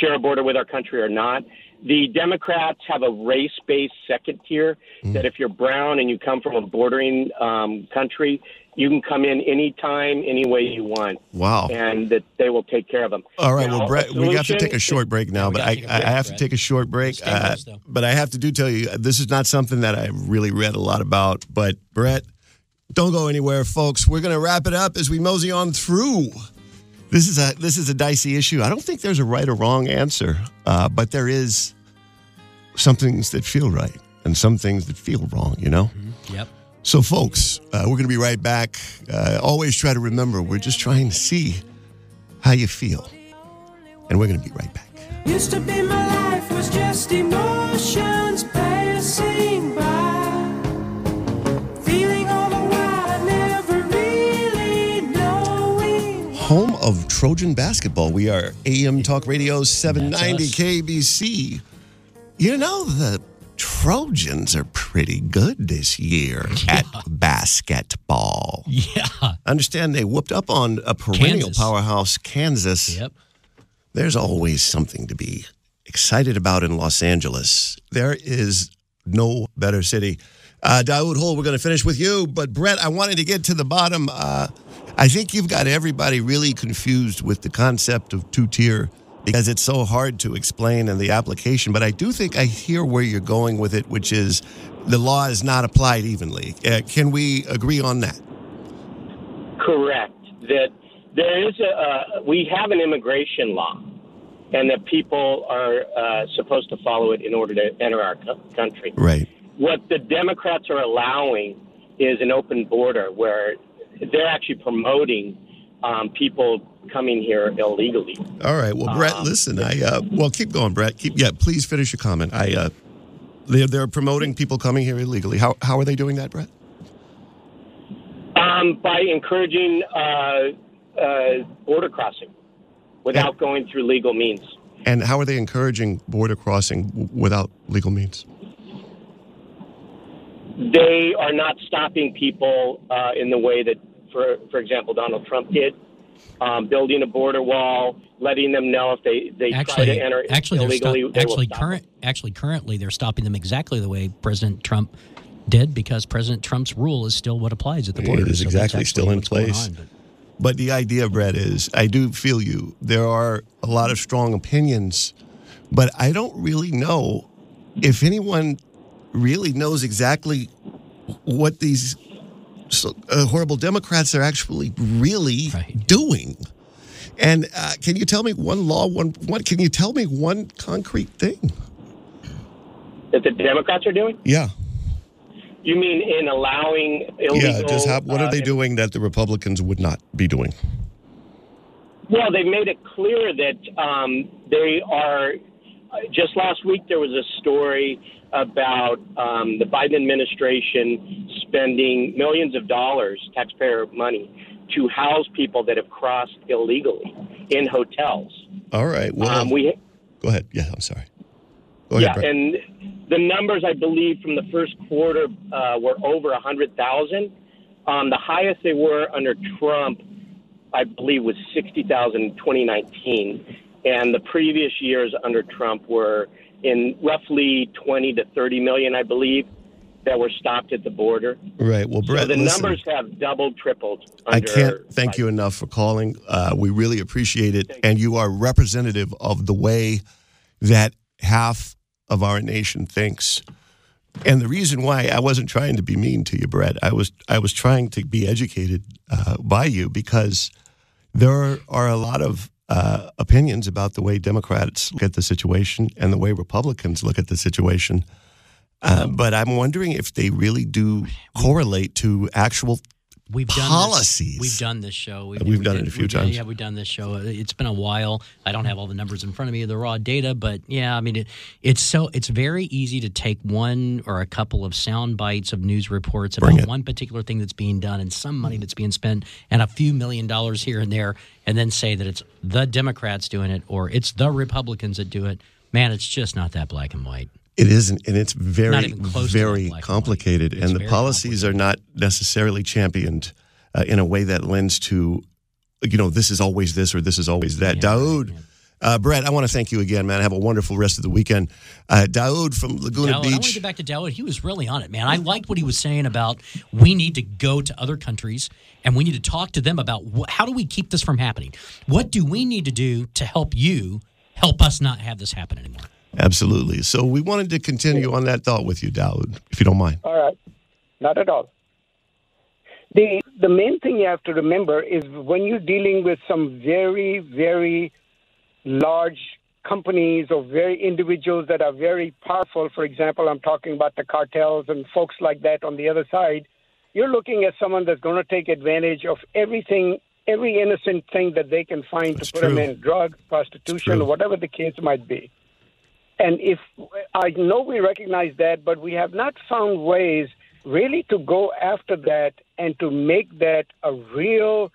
share a border with our country or not. The Democrats have a race based second tier that if you're brown and you come from a bordering um, country, you can come in anytime, any way you want. Wow. And that they will take care of them. All right, Now, well, Brett, a we have to take a short break now, but I, I have to take a short break. Uh, but I have to do tell you, this is not something that I really read a lot about. But Brett, don't go anywhere, folks. We're going to wrap it up as we mosey on through. This is a this is a dicey issue. I don't think there's a right or wrong answer, uh, but there is some things that feel right and some things that feel wrong. You know. Yep. So, folks, uh, we're going to be right back. Uh, always try to remember we're just trying to see how you feel, and we're going to be right back. Of Trojan basketball. We are AM Talk Radio 790 KABC. You know, the Trojans are pretty good this year at basketball. Yeah. I Understand they whooped up on a perennial Kansas. powerhouse, Kansas. Yep. There's always something to be excited about in Los Angeles. There is no better city. Uh, Daoud Hole, we're going to finish with you. But Brett, I wanted to get to the bottom. Uh, I think you've got everybody really confused with the concept of two tier because it's so hard to explain in the application. But I do think I hear where you're going with it, which is the law is not applied evenly. Uh, can we agree on that? Correct. That there is a uh, we have an immigration law, and that people are uh, supposed to follow it in order to enter our co- country. Right. What the Democrats are allowing is an open border where they're actually promoting um, people coming here illegally. All right. Well, Brett, listen. I uh, well, keep going, Brett. Keep yeah. Please finish your comment. I uh, they're they're promoting people coming here illegally. How how are they doing that, Brett? Um, by encouraging uh, uh, border crossing without going through legal means. And how are they encouraging border crossing w- without legal means? They are not stopping people uh, in the way that, for for example, Donald Trump did, um, building a border wall, letting them know if they, they try Actually, to enter actually, they're illegally, stop, they actually will stop current, actually, currently, they're stopping them exactly the way President Trump did because President Trump's rule is still what applies at the border. It is So exactly still in place. on, but- But the idea, Brett, is I do feel you. There are a lot of strong opinions, but I don't really know if anyone really knows exactly what these uh, horrible Democrats are actually really doing. And uh, can you tell me one law, one what? Can you tell me one concrete thing? that the Democrats are doing. Yeah, You mean in allowing illegal? yeah. Just have, what are uh, they doing that the Republicans would not be doing? Well, they made it clear that um, they are. uh, Just last week, there was a story about um, the Biden administration spending millions of dollars, taxpayer money, to house people that have crossed illegally in hotels. All right. Well, Um, we go ahead. Yeah, I'm sorry. Go yeah, ahead, Brett. and the numbers I believe from the first quarter uh, were over a hundred thousand. Um, the highest they were under Trump, I believe, was sixty thousand in 2019, and the previous years under Trump were in roughly 20 to 30 million, I believe, that were stopped at the border. Right. Well, Brett, so the listen, numbers have doubled, tripled. I can't thank you enough for calling. Uh, we really appreciate it. And you are representative of the way that half of our nation thinks. And the reason why I wasn't trying to be mean to you, Brett, I was I was trying to be educated uh, by you because there are a lot of uh, opinions about the way Democrats look at the situation and the way Republicans look at the situation. Uh, but I'm wondering if they really do correlate to actual We've done policies. This, we've done this show. We've done it a few we've- times. Yeah, we've done this show. It's been a while. I don't have all the numbers in front of me, the raw data, but yeah, I mean, it, it's so it's very easy to take one or a couple of sound bites of news reports about one particular thing that's being done and some money that's being spent and a few million dollars here and there, and then say that it's the Democrats doing it or it's the Republicans that do it. Man, it's just not that black and white. It isn't, and it's very, Not even close to very that black and complicated. It's And the policies are not necessarily championed uh, in a way that lends to, you know, this is always this or this is always that. Daoud, uh, Brett, I want to thank you again, man. Have a wonderful rest of the weekend. Uh, Daoud from Laguna Beach. I want to get back to Daoud. He was really on it, man. I liked what he was saying about we need to go to other countries and we need to talk to them about wh- how do we keep this from happening? What do we need to do to help you help us not have this happen anymore? Absolutely. So we wanted to continue on that thought with you, Daoud, if you don't mind. All right. Not at all. The the main thing you have to remember is when you're dealing with some very, very large companies or very individuals that are very powerful, for example, I'm talking about the cartels and folks like that on the other side, you're looking at someone that's going to take advantage of everything, every innocent thing that they can find to put them in drugs, prostitution, or whatever the case might be. And if I know we recognize that, but we have not found ways really to go after that and to make that a real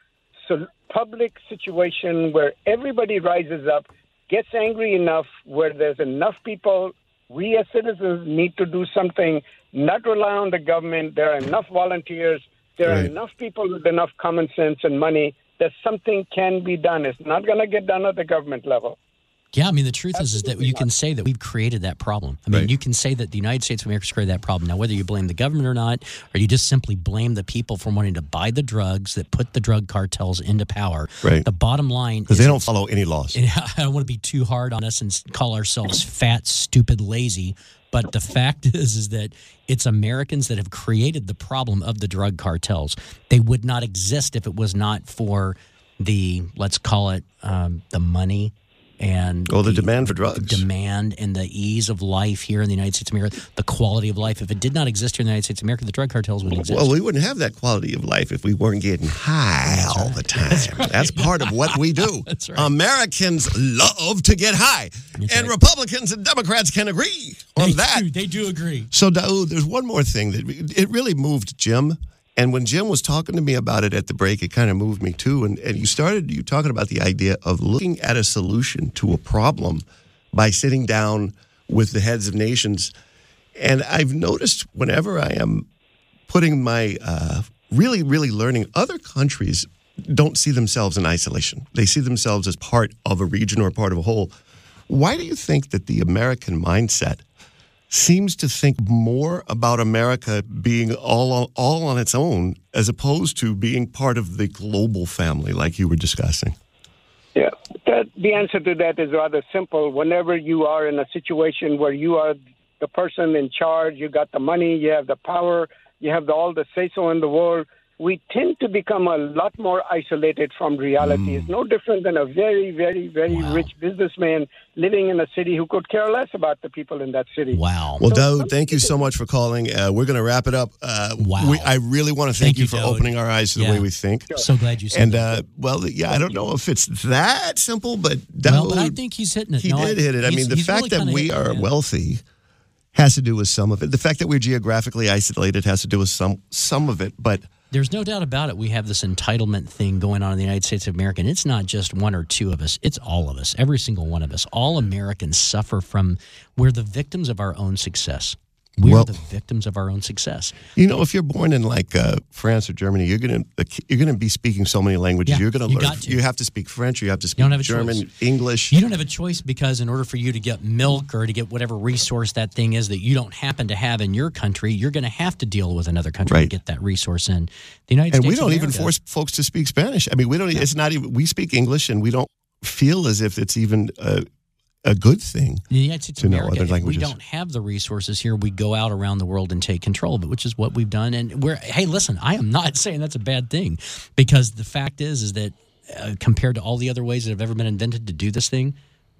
public situation where everybody rises up, gets angry enough, where there's enough people. We as citizens need to do something, not rely on the government. There are enough volunteers. There are enough people with enough common sense and money that something can be done. It's not going to get done at the government level. Yeah, I mean the truth is is that you can say that we've created that problem. I mean, Right. you can say that the United States of America's created that problem. Now, whether you blame the government or not, or you just simply blame the people for wanting to buy the drugs that put the drug cartels into power. Right. The bottom line Because is they don't follow any laws. and I don't want to be too hard on us and call ourselves fat, stupid, lazy. But the fact is, is that it's Americans that have created the problem of the drug cartels. They would not exist if it was not for the let's call it um, the money and Oh, the demand for drugs. demand and the ease of life here in the United States of America, the quality of life. If it did not exist here in the United States of America, the drug cartels wouldn't exist. Well, we wouldn't have that quality of life if we weren't getting high all the time. That's, part of what we do. That's right. Americans love to get high, and right. Republicans and Democrats can agree on they that. do, they do agree. So, Daoud, there's one more thing that it really moved Jim. And when Jim was talking to me about it at the break, it kind of moved me too. And, and you started you talking about the idea of looking at a solution to a problem by sitting down with the heads of nations. And I've noticed whenever I am putting my uh, really, really learning, other countries don't see themselves in isolation. They see themselves as part of a region or part of a whole. Why do you think that the American mindset seems to think more about America being all on, all on its own as opposed to being part of the global family, like you were discussing? Yeah, the answer to that is rather simple. Whenever you are in a situation where you are the person in charge, you got the money, you have the power, you have the, all the say so in the world, we tend to become a lot more isolated from reality. It's no different than a very, very, very Wow. rich businessman living in a city who could care less about the people in that city. Wow. Well, Daoud, thank you so much for calling. Uh, we're going to wrap it up. Uh, Wow. we- I really want to thank, Thank you you, for Daoud. opening our eyes to the way we think. so glad you said And that. uh, well, yeah, I don't know if it's that simple, but Daoud, well, but I think he's hitting it. he No, did hit it. I mean, the fact really that we hitting it, are wealthy has to do with some of it. The fact that we're geographically isolated has to do with some some of it. But There's no doubt about it. We have this entitlement thing going on in the United States of America. And it's not just one or two of us, it's all of us, every single one of us. All Americans suffer from, we're the victims of our own success. We Well- are the victims of our own success. you know, if you're born in like uh, France or Germany, you're gonna you're gonna be speaking so many languages. Yeah, you're gonna you learn. to. You have to speak French. You have to speak have German, choice. English. You don't have a choice because, in order for you to get milk or to get whatever resource that thing is that you don't happen to have in your country, you're going to have to deal with another country to get that resource in. The United States. and States we don't even force folks to speak Spanish. I mean, we don't. It's not even. We speak English, and we don't feel as if it's even a, a good thing. In the United States to know America, other if we don't have the resources here, we go out around the world and take control of it, which is what we've done. And we're hey, listen, I am not saying that's a bad thing, because the fact is, is that uh, compared to all the other ways that have ever been invented to do this thing,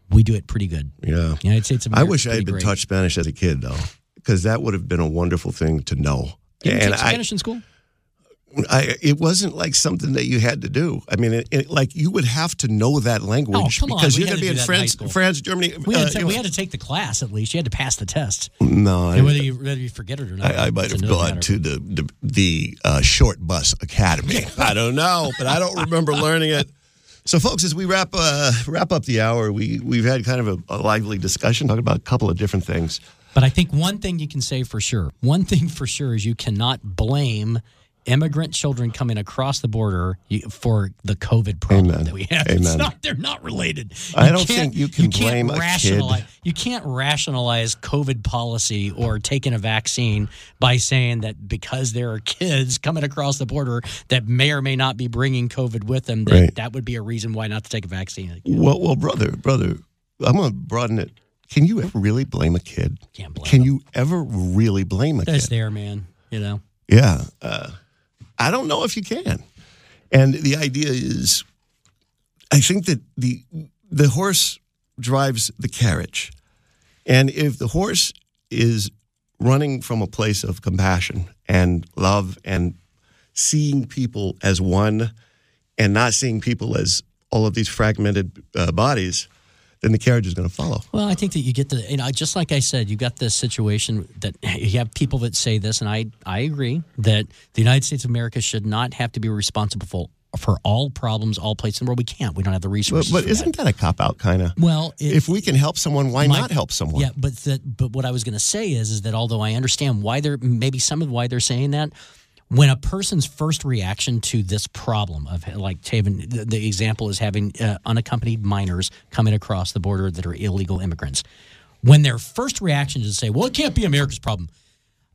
we do it pretty good. Yeah. The United States of I wish I had been taught Spanish as a kid, though, because that would have been a wonderful thing to know. Did you and take I, Spanish in school? I, it wasn't like something that you had to do. I mean, it, it, like you would have to know that language Oh, come because We you're going to be in that in France. France, Germany. We uh, had, to, you we had to take the class at least. You had to pass the test. no, And I, whether you whether you forget it or not, I, I might have gone to the the, the uh, short bus academy. I don't know, but I don't remember learning it. So, folks, as we wrap uh, wrap up the hour, we we've had kind of a, a lively discussion talking about a couple of different things. But I think one thing you can say for sure, one thing for sure is you cannot blame immigrant children coming across the border for the COVID problem Amen. that we have. It's not, they're not related. I don't think you can can't blame a kid. rationalize, You can't rationalize COVID policy or taking a vaccine by saying that because there are kids coming across the border that may or may not be bringing COVID with them, that Right. that would be a reason why not to take a vaccine. Well, well, brother, brother, I'm going to broaden it. Can you ever really blame a kid? Can't blame Can you ever really blame a That's kid? there, man. You know. Yeah. Uh, I don't know if you can. And the idea is, I think that the the horse drives the carriage, and if the horse is running from a place of compassion and love and seeing people as one, and not seeing people as all of these fragmented uh, bodies, then the carriage is going to follow. Well, I think that you get the, you know, just like I said, you've got this situation that you have people that say this, and I, I agree that the United States of America should not have to be responsible for, for all problems, all places in the world. We can't. We don't have the resources. but for isn't that a cop out kind of? Well, it- if we can help someone, why My- not help someone? Yeah, but that, but what I was going to say is, is that although I understand why they're maybe some of why they're saying that, when a person's first reaction to this problem of like Taven, the, the example is having uh, unaccompanied minors coming across the border that are illegal immigrants. When their first reaction is to say, "Well, it can't be America's problem,"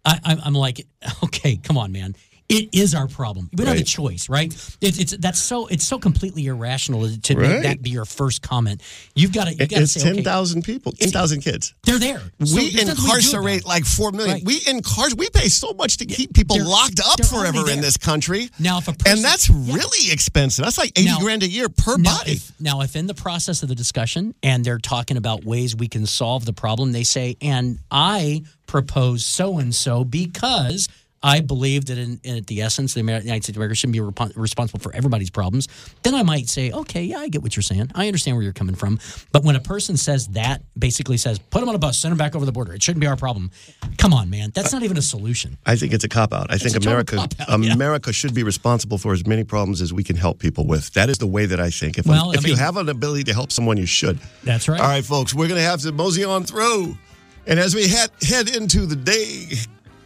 I, I'm like, okay, come on, man. It is our problem. We don't have a choice, right? It's, it's that's so it's so completely irrational to Right. make that be your first comment. You've got to You've got to It's say, okay, ten thousand people, ten thousand kids. they're there. So we there's nothing can do about incarcerate it. like four million. Right. We incarcerate. We pay so much to keep people they're- locked up forever in this country. Now, if a person, and that's really expensive. That's like eighty Now- grand a year per now, body. If, now, if in the process of the discussion and they're talking about ways we can solve the problem, they say, and I propose so and so because I believe that in, in the essence, the United States of America shouldn't be repo- responsible for everybody's problems. Then I might say, okay, yeah, I get what you're saying. I understand where you're coming from. But when a person says that, basically says, put them on a bus, send them back over the border. It shouldn't be our problem. Come on, man. That's not even a solution. I think it's a cop out. I think a total America yeah. America should be responsible for as many problems as we can help people with. That is the way that I think. If, Well, I if you have an ability to help someone, you should. That's right. All right, folks, we're going to have to mosey on through. And as we head, head into the day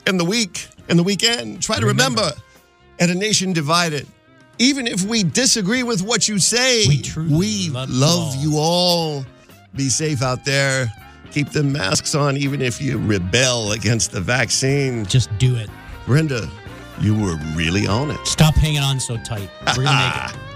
and the week and the weekend, try to remember, at a nation divided, even if we disagree with what you say, We we love love, you you all. Be safe out there. Keep the masks on, even if you rebel against the vaccine. Just do it. Brenda, you were really on it. Stop hanging on so tight. We're going to make it.